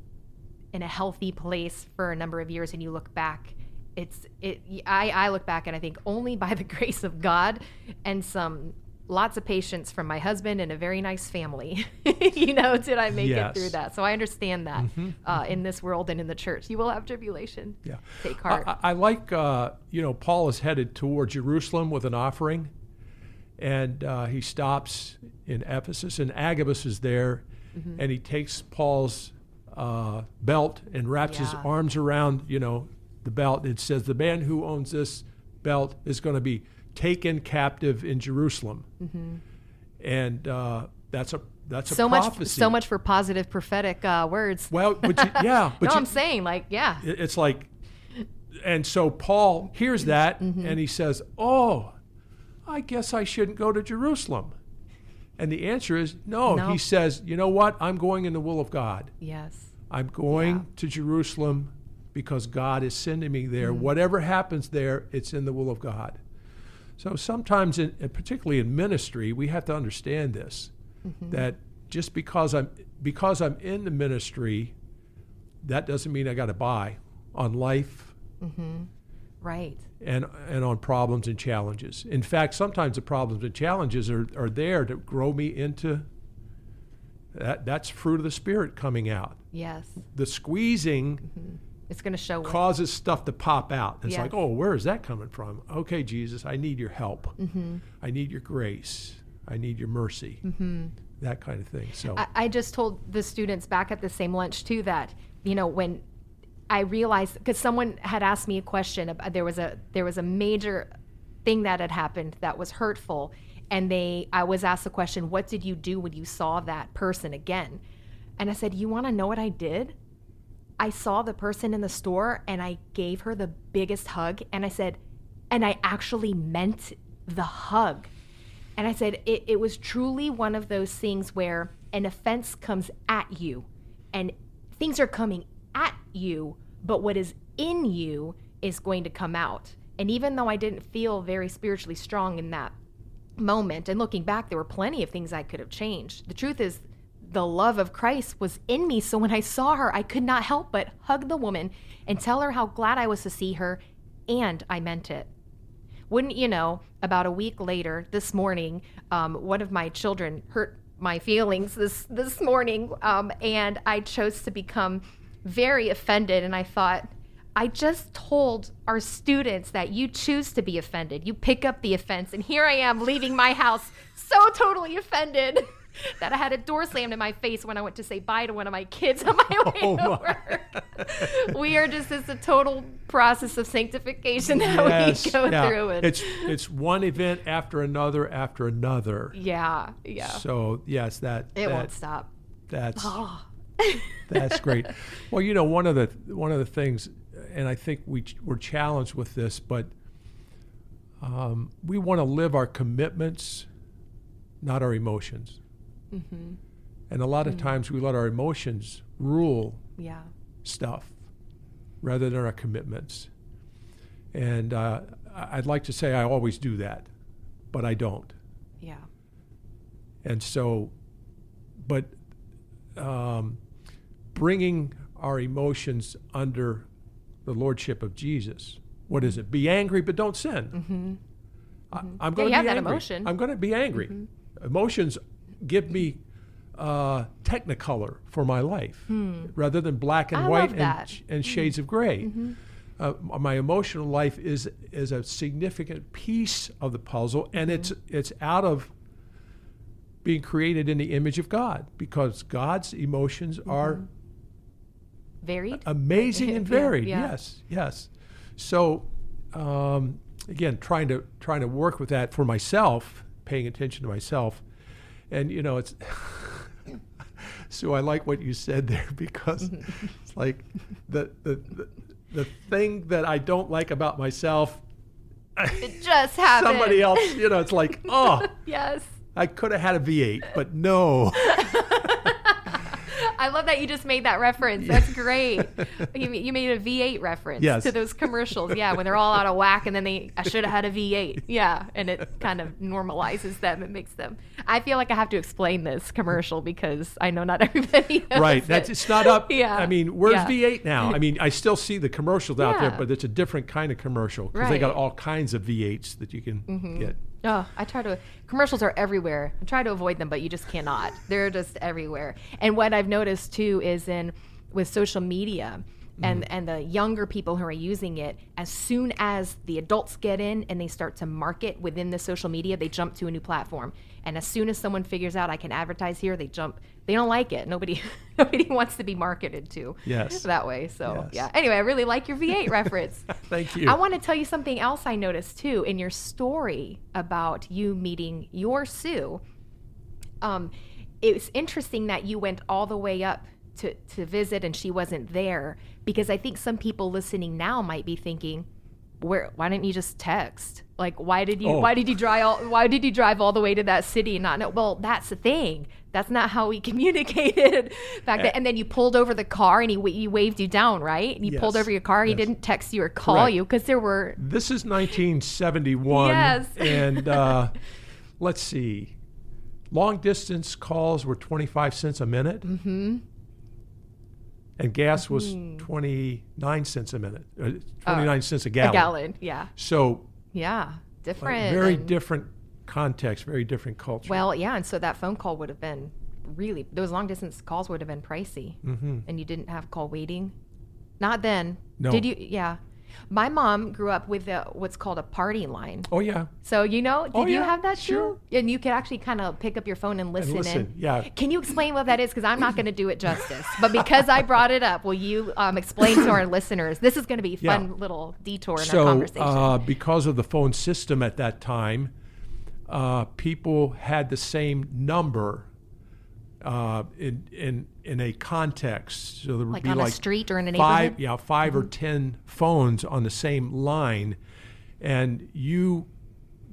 in a healthy place for a number of years and you look back, it's it I, I look back and I think only by the [laughs] grace of God and some lots of patience from my husband and a very nice family, [laughs] you know, did I make Yes. it through that. So I understand that Mhm, uh, in this world and in the church, you will have tribulation. Yeah. Take heart. I- I like, uh, you know, Paul is headed toward Jerusalem with an offering, and uh, he stops in Ephesus, and Agabus is there, Mm-hmm. and he takes Paul's uh, belt and wraps his arms around, you know, the belt. It says, "The man who owns this belt is going to be taken captive in Jerusalem," and uh, that's a that's a Mm-hmm. so much, so much for positive prophetic uh, words. Well, but you, [laughs] yeah, but no, you, I'm saying like, yeah, it's like and so paul hears that Mm-hmm. and he says oh i guess i shouldn't go to jerusalem and the answer is no, No. he says you know what i'm going in the will of god yes, i'm going Yeah. to jerusalem because god is sending me there Mm-hmm. whatever happens there it's in the will of god so sometimes in, particularly in ministry we have to understand this Mm-hmm. that just because i'm because i'm in the ministry that doesn't mean i got to buy on life right, and and on problems and challenges. In fact, sometimes the problems and challenges are, are there to grow me into that that's fruit of the spirit coming out. yes, The squeezing it's going to show. causes stuff to pop out. It's Yes. like, oh, where is that coming from? Okay, Jesus, I need your help. Mm-hmm. I need your grace. I need your mercy. That kind of thing. So I, I just told the students back at the same lunch too that you know when I realized because someone had asked me a question about there was a there was a major thing that had happened that was hurtful and they I was asked the question what did you do when you saw that person again and I said you want to know what I did I saw the person in the store and I gave her the biggest hug and I said and I actually meant the hug and I said, it, it was truly one of those things where an offense comes at you and things are coming at you, but what is in you is going to come out. And even though I didn't feel very spiritually strong in that moment, and looking back, there were plenty of things I could have changed. The truth is, the love of Christ was in me. So when I saw her, I could not help but hug the woman and tell her how glad I was to see her, and I meant it. Wouldn't you know about a week later this morning um, one of my children hurt my feelings this this morning um, and i chose to become very offended and i thought i just told our students that you choose to be offended. You pick up the offense and here i am leaving my house so totally offended [laughs] [laughs] that i had a door slammed in my face when i went to say bye to one of my kids on my [laughs] way Oh, to work we are just it's a total process of sanctification that yes, we go yeah. through it. it's it's one event after another after another. yeah, yeah. So yes, that it that, won't stop. that's Oh. [laughs] That's great. Well, you know, one of the one of the things, and I think we ch- we're challenged with this, but um, we want to live our commitments, not our emotions. Hmm And a lot of times we let our emotions rule Yeah. stuff rather than our commitments. And uh, I'd like to say I always do that, but I don't. Yeah. And so, but um, bringing our emotions under the lordship of Jesus. What is it? Be angry, but don't sin. Mm-hmm. I, I'm going to have be that angry. emotion. I'm going to be angry. Mm-hmm. Emotions give me uh, technicolor for my life rather than black and Hmm. I white and. Mm-hmm. and shades of gray. Uh, my emotional life is is a significant piece of the puzzle, and Mm-hmm. it's it's out of being created in the image of God because God's emotions are Varied. amazing and Mm-hmm. [laughs] Yeah, varied. yeah. Yes, yes. So um, again, trying to trying to work with that for myself, paying attention to myself, and you know, it's. [laughs] so I like what you said there [laughs] because [laughs] it's like the, the the the thing that I don't like about myself. It just happened. Somebody else, you know, it's like, oh, Yes. I could have had a V8, but no. I love that you just made that reference. That's great. [laughs] You, you made a V8 reference Yes. to those commercials. Yeah, when they're all out of whack and then they, I should have had a V8. Yeah, and it kind of normalizes them. It makes them. I feel like I have to explain this commercial because I know not [laughs] everybody right. it. That's it's not up. [laughs] Yeah. I mean, where's Yeah. V8 now? I mean, I still see the commercials out there, but it's a different kind of commercial because they got Mm-hmm. all kinds of V8s that you can get. Oh, I try to. Commercials are everywhere. I try to avoid them, but you just cannot. They're just everywhere. And what I've noticed too is in with social media and mm-hmm. and the younger people who are using it, as soon as the adults get in and they start to market within the social media, they jump to a new platform. And as soon as someone figures out I can advertise here, they jump. They don't like it. Nobody [laughs] nobody wants to be marketed to. Yes. That way. So Yes. yeah. Anyway, I really like your V8 reference. [laughs] Thank you. I want to tell you something else I noticed too in your story about you meeting your Sue. Um, it's interesting that you went all the way up to, to visit and she wasn't there because I think some people listening now might be thinking, where why didn't you just text? Like why did you Oh. why did you drive all why did you drive all the way to that city and not know? Well, that's the thing. That's not how we [laughs] communicated back then. And then you pulled over the car and he, he waved you down, right? And you pulled over your car. He Yes. didn't text you or call Correct. you because there were This is 1971. Yes. [laughs] And uh, let's see. Long distance calls were 25 cents a minute. Mm-hmm. And gas was 29 cents a minute, uh, 29 cents a gallon. a gallon. Yeah, So yeah, like, different. very and- different context, very different culture. Well, yeah, and so that phone call would have been really those long distance calls would have been pricey, mm-hmm. and you didn't have call waiting. Not then. No. Did you? Yeah. My mom grew up with a, what's called a party line. oh, yeah. So you know, did Oh, you yeah, have that sure. And you could actually kind of pick up your phone and listen, And listen, in. yeah. Can you explain what that is? Because I'm not going to do it justice. But because I brought it up, will you um, explain to our listeners? This is going to be a Yeah. fun little detour in our so, conversation. uh, because of the phone system at that time, uh, people had the same number uh, in in in a context. So there would like be on like a street or in a five, neighborhood. Mm-hmm. yeah, 5 or ten phones on the same line, and you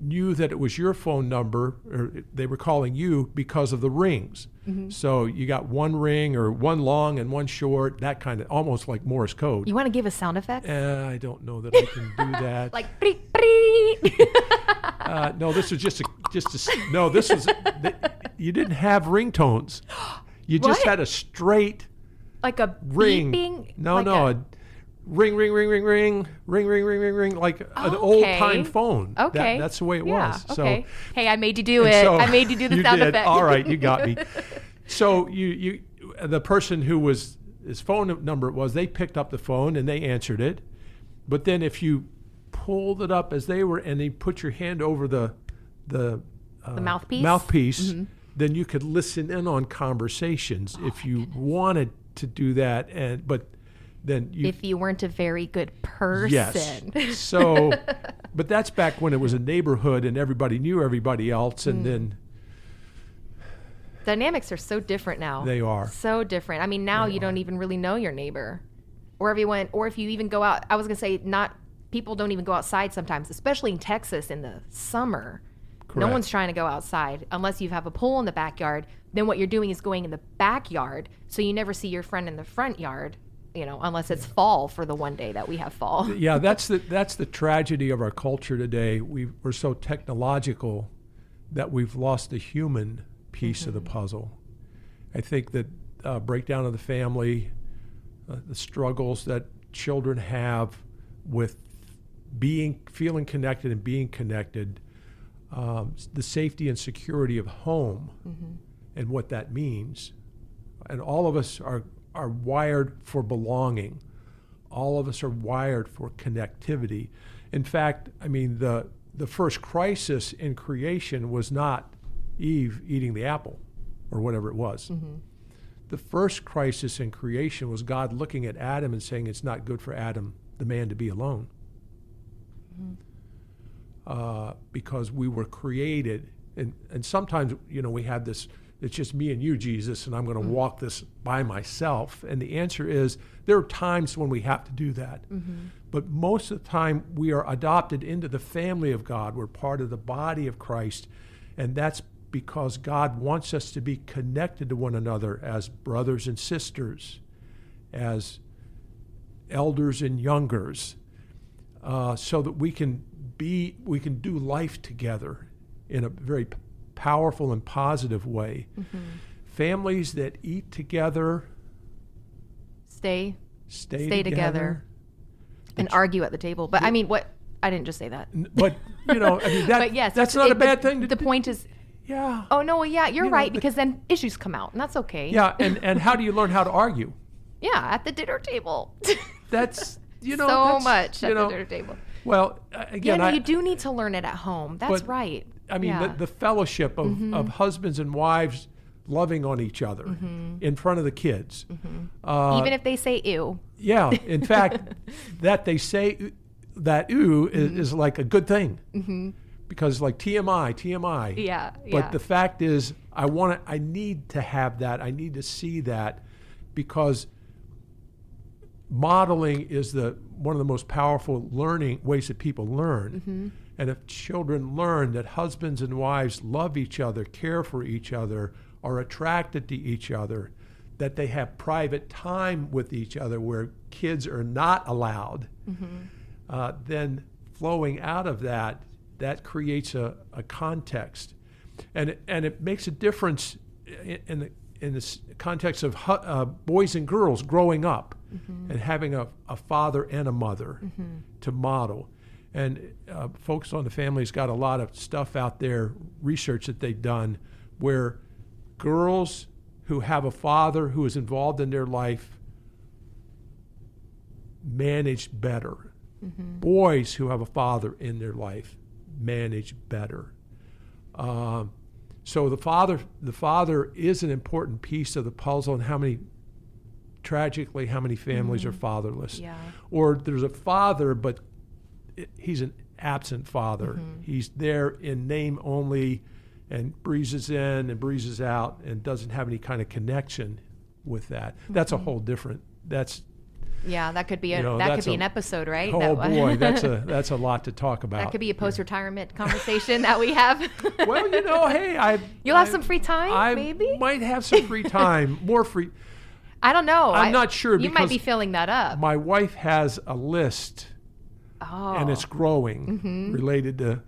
knew that it was your phone number, or they were calling you because of the rings. Mm-hmm. So you got one ring or one long and one short, that kind of almost like Morse code. You want to give a sound effect? Uh, I don't know that I can do [laughs] that. like "Preet, preet." [laughs] uh, no, this was just a just a, no. This was you didn't have ringtones. [gasps] [gasps] [gasps] You just What? had a straight like a ring. beeping. no, like no, a- a, ring, ring, ring, ring, ring, ring, ring, ring, ring, ring, like an Okay. old time phone. That- okay, that's the way it yeah, was. Okay. Hey, I made you do it. so- I made you do the sound did. effect. All right, you got me. So you you the person who was his phone number was they picked up the phone and they answered it, but then if you pulled it up as they were and they put your hand over the the uh, The mouthpiece? mouthpiece, Mm-hmm. Then you could listen in on conversations Oh if you wanted to do that and but then you if you weren't a very good person. Yes. So, [laughs] but that's back when it was a neighborhood and everybody knew everybody else, Mm. and then Dynamics are so different now. they are. so different. I mean, now you don't even really know your neighbor, or everyone, or if you even go out. I was gonna say, not people don't even go outside sometimes, especially in Texas in the summer. No one's trying to go outside unless you have a pool in the backyard. Then what you're doing is going in the backyard, so you never see your friend in the front yard. You know, unless it's fall for the one day that we have fall. [laughs] Yeah, that's the that's the tragedy of our culture today. We we're so technological that we've lost the human piece of the Mm-hmm. puzzle. I think that uh, breakdown of the family, uh, the struggles that children have with being feeling connected and being connected, um, the safety and security of home, mm-hmm. and what that means, and all of us are are wired for belonging. All of us are wired for connectivity. In fact, I mean the the first crisis in creation was not Eve eating the apple or whatever it was. Mm-hmm. The first crisis in creation was God looking at Adam and saying it's not good for Adam, the man, to be alone. Mm-hmm. Uh, because we were created, and, and sometimes, you know, we have this, it's just me and you, Jesus, and I'm going to walk this by myself. And the answer is there are times when we have to do that. But most of the time, we are adopted into the family of God. We're part of the body of Christ. And that's because God wants us to be connected to one another as brothers and sisters, as elders and youngers, uh, so that we can be we can do life together in a very p- powerful and positive way. Mm-hmm. Families that eat together, Stay stay, Stay together. and argue at the table. But I mean, what? I didn't just say that. But you know, I mean, [laughs] that, but yes, that's it- not a bad the, thing. To The point is, yeah, oh no, well, yeah, you're You know, right the- because then issues come out, and that's okay. yeah, and and how do you learn how to argue? [laughs] yeah, at the dinner table. [laughs] That's you know so much at know, the dinner table. Well, uh, Yeah, again, no, I, you do need to learn it at home. That's But, right. I mean, yeah. Mm-hmm. the, the fellowship of, of husbands and wives loving on each other in front of the kids. Uh, even if they say ew. yeah, in fact, [laughs] that they say that ooh is, Mm-hmm. is like a good thing because like TMI, TMI. Yeah, But yeah. the fact is, I want to. I need to have that. I need to see that because modeling is the one of the most powerful learning ways that people learn. Mm-hmm. And if children learn that husbands and wives love each other, care for each other, are attracted to each other, that they have private time with each other where kids are not allowed, uh, then flowing out of that, that creates a, a context. And it, and it makes a difference in, in the in the context of uh, boys and girls growing up and having a, a father and a mother to model. And uh, Focus on the Family's got a lot of stuff out there, research that they've done, where girls who have a father who is involved in their life manage better. Boys who have a father in their life manage better. Um, so the father, the father is an important piece of the puzzle, and how many, tragically, how many families are mm-hmm. fatherless? Yeah. Or there's a father, but he's an absent father. Mm-hmm. He's there in name only, and breezes in and breezes out, and doesn't have any kind of connection with that. That's a mm-hmm. whole different. That's Yeah, that could be a You know, that could be a- an episode, right? oh That- boy, that's a [laughs] that's a lot to talk about. that could be a post-retirement conversation that we have. well, you know, hey, [laughs] I You'll have some free time, I maybe? might have some free time, [laughs] more free. I don't know. I'm I- not sure You might be filling that up. My wife has a list, oh, and it's growing related to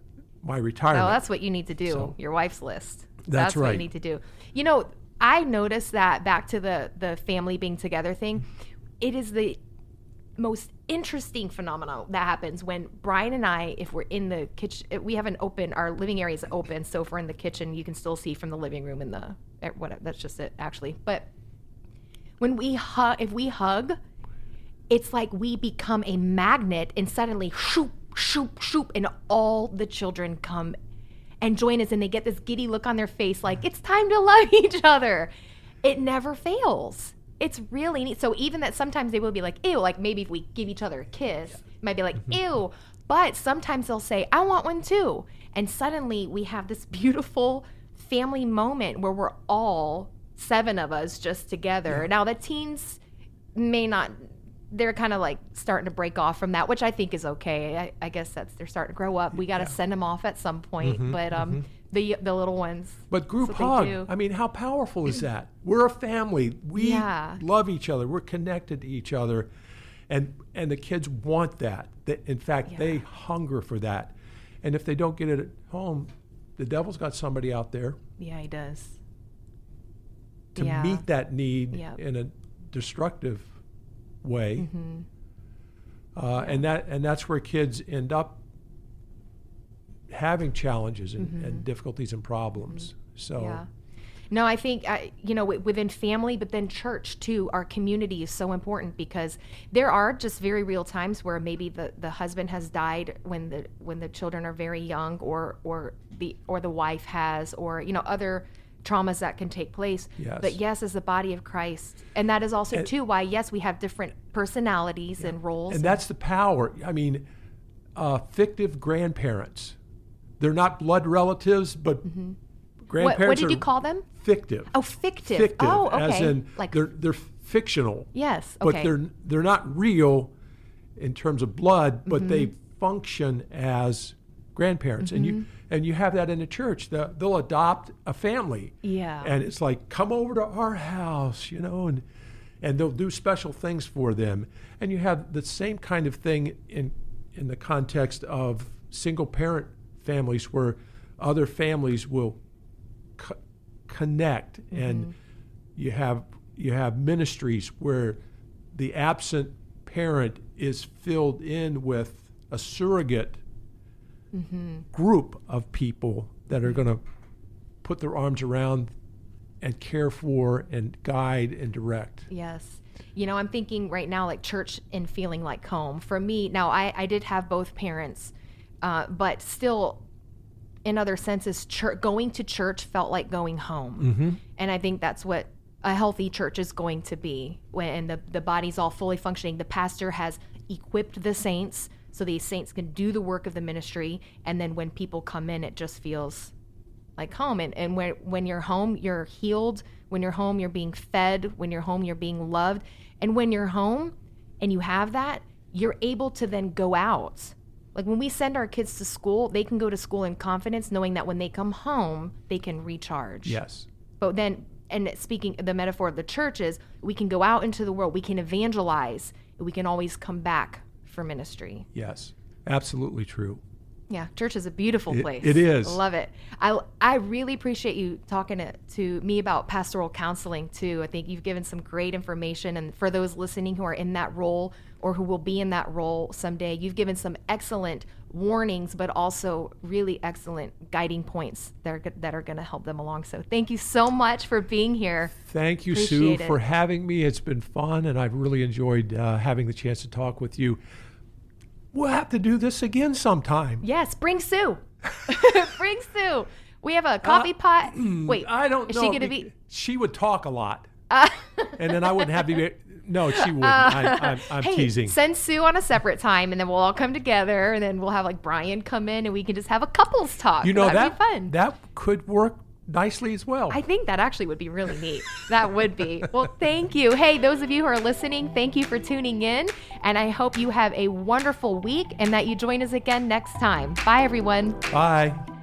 my retirement. Oh, that's what you need to do. So- your wife's list. That's what you right. need to do. You know, I noticed that back to the the family being together thing. It is the most interesting phenomenon that happens when Brian and I, if we're in the kitchen, we have an open, our living area is open. So if we're in the kitchen, you can still see from the living room in the, eh, whatever, that's just it actually. But when we hug, if we hug, it's like we become a magnet and suddenly shoop, shoop, shoop, and all the children come and join us and they get this giddy look on their face like it's time to love [laughs] each other. It never fails. It's really neat. So even that sometimes they will be like, ew, like maybe if we give each other a kiss, it might be like, mm-hmm. ew. But sometimes they'll say, I want one too. And suddenly we have this [laughs] beautiful family moment where we're all seven of us just together. Now the teens may not they're kind of like starting to break off from that, which I think is okay. I, I guess that's they're starting to grow up. We got to send them off at some point, but um, the the little ones. But group That's what they hug. I mean, how powerful is that? We're a family. We Yeah. love each other. We're connected to each other, and and the kids want that. That in fact, they hunger for that. And if they don't get it at home, the devil's got somebody out there Yeah, he does. To Yeah. meet that need Yep. in a destructive way. Mm-hmm. Uh, and that and that's where kids end up having challenges and, and difficulties and problems. So Mm-hmm. Yeah. No, I think I, you know within family, but then church too. Our community is so important because there are just very real times where maybe the, the husband has died when the when the children are very young, or or the or the wife has, or you know other traumas that can take place. Yes. But yes, as the body of Christ, and that is also And- too why yes we have different personalities and roles. And that's the power. I mean, uh, fictive grandparents. They're not blood relatives, but what, grandparents what did are you call them? fictive. Oh, fictive. Fictive, oh, okay. as in like they're they're fictional, yes, Okay. but they're they're not real in terms of blood, but they Mm-hmm. function as grandparents, and you mm-hmm. and you have that in the church. The, they'll adopt a family, Yeah. and it's like come over to our house, you know, and and they'll do special things for them. And you have the same kind of thing in in the context of single parent families where other families will co- connect mm-hmm. and you have you have ministries where the absent parent is filled in with a surrogate group of people that are going to put their arms around and care for and guide and direct. Yes. You know, I'm thinking right now like church and feeling like home. For me, now I, I did have both parents, uh, but still, in other senses, church, going to church felt like going home. And I think that's what a healthy church is going to be when the, the body's all fully functioning. The pastor has equipped the saints so these saints can do the work of the ministry. And then when people come in, it just feels like home. And, and when, when you're home you're healed. When you're home you're being fed. When you're home you're being loved. And when you're home and you have that you're able to then go out. Like when we send our kids to school they can go to school in confidence knowing that when they come home they can recharge. Yes. but then and speaking the metaphor of the church is we can go out into the world. We can evangelize. We can always come back for ministry Yes. Absolutely true. yeah, church is a beautiful place. it is. Love it. I I really appreciate you talking to, to me about pastoral counseling too. I think you've given some great information, and for those listening who are in that role or who will be in that role someday, you've given some excellent warnings, but also really excellent guiding points that are that are going to help them along. So thank you so much for being here. Thank you, Sue, it. for having me. It's been fun, and I've really enjoyed uh, having the chance to talk with you. We'll have to do this again sometime. Yes, bring Sue. [laughs] bring Sue. We have a coffee pot. Wait, Uh, I don't is know. she going to be? She would talk a lot, Uh, [laughs] and then I wouldn't have to be. No, she wouldn't. I, I'm, I'm hey, teasing. send Sue on a separate time, and then we'll all come together, and then we'll have like Brian come in, and we can just have a couples talk. you know That'd that be fun. that could work nicely as well. I think that actually would be really neat. That would be. Well, thank you. Hey, those of you who are listening, thank you for tuning in, and I hope you have a wonderful week, and that you join us again next time. Bye, everyone. Bye.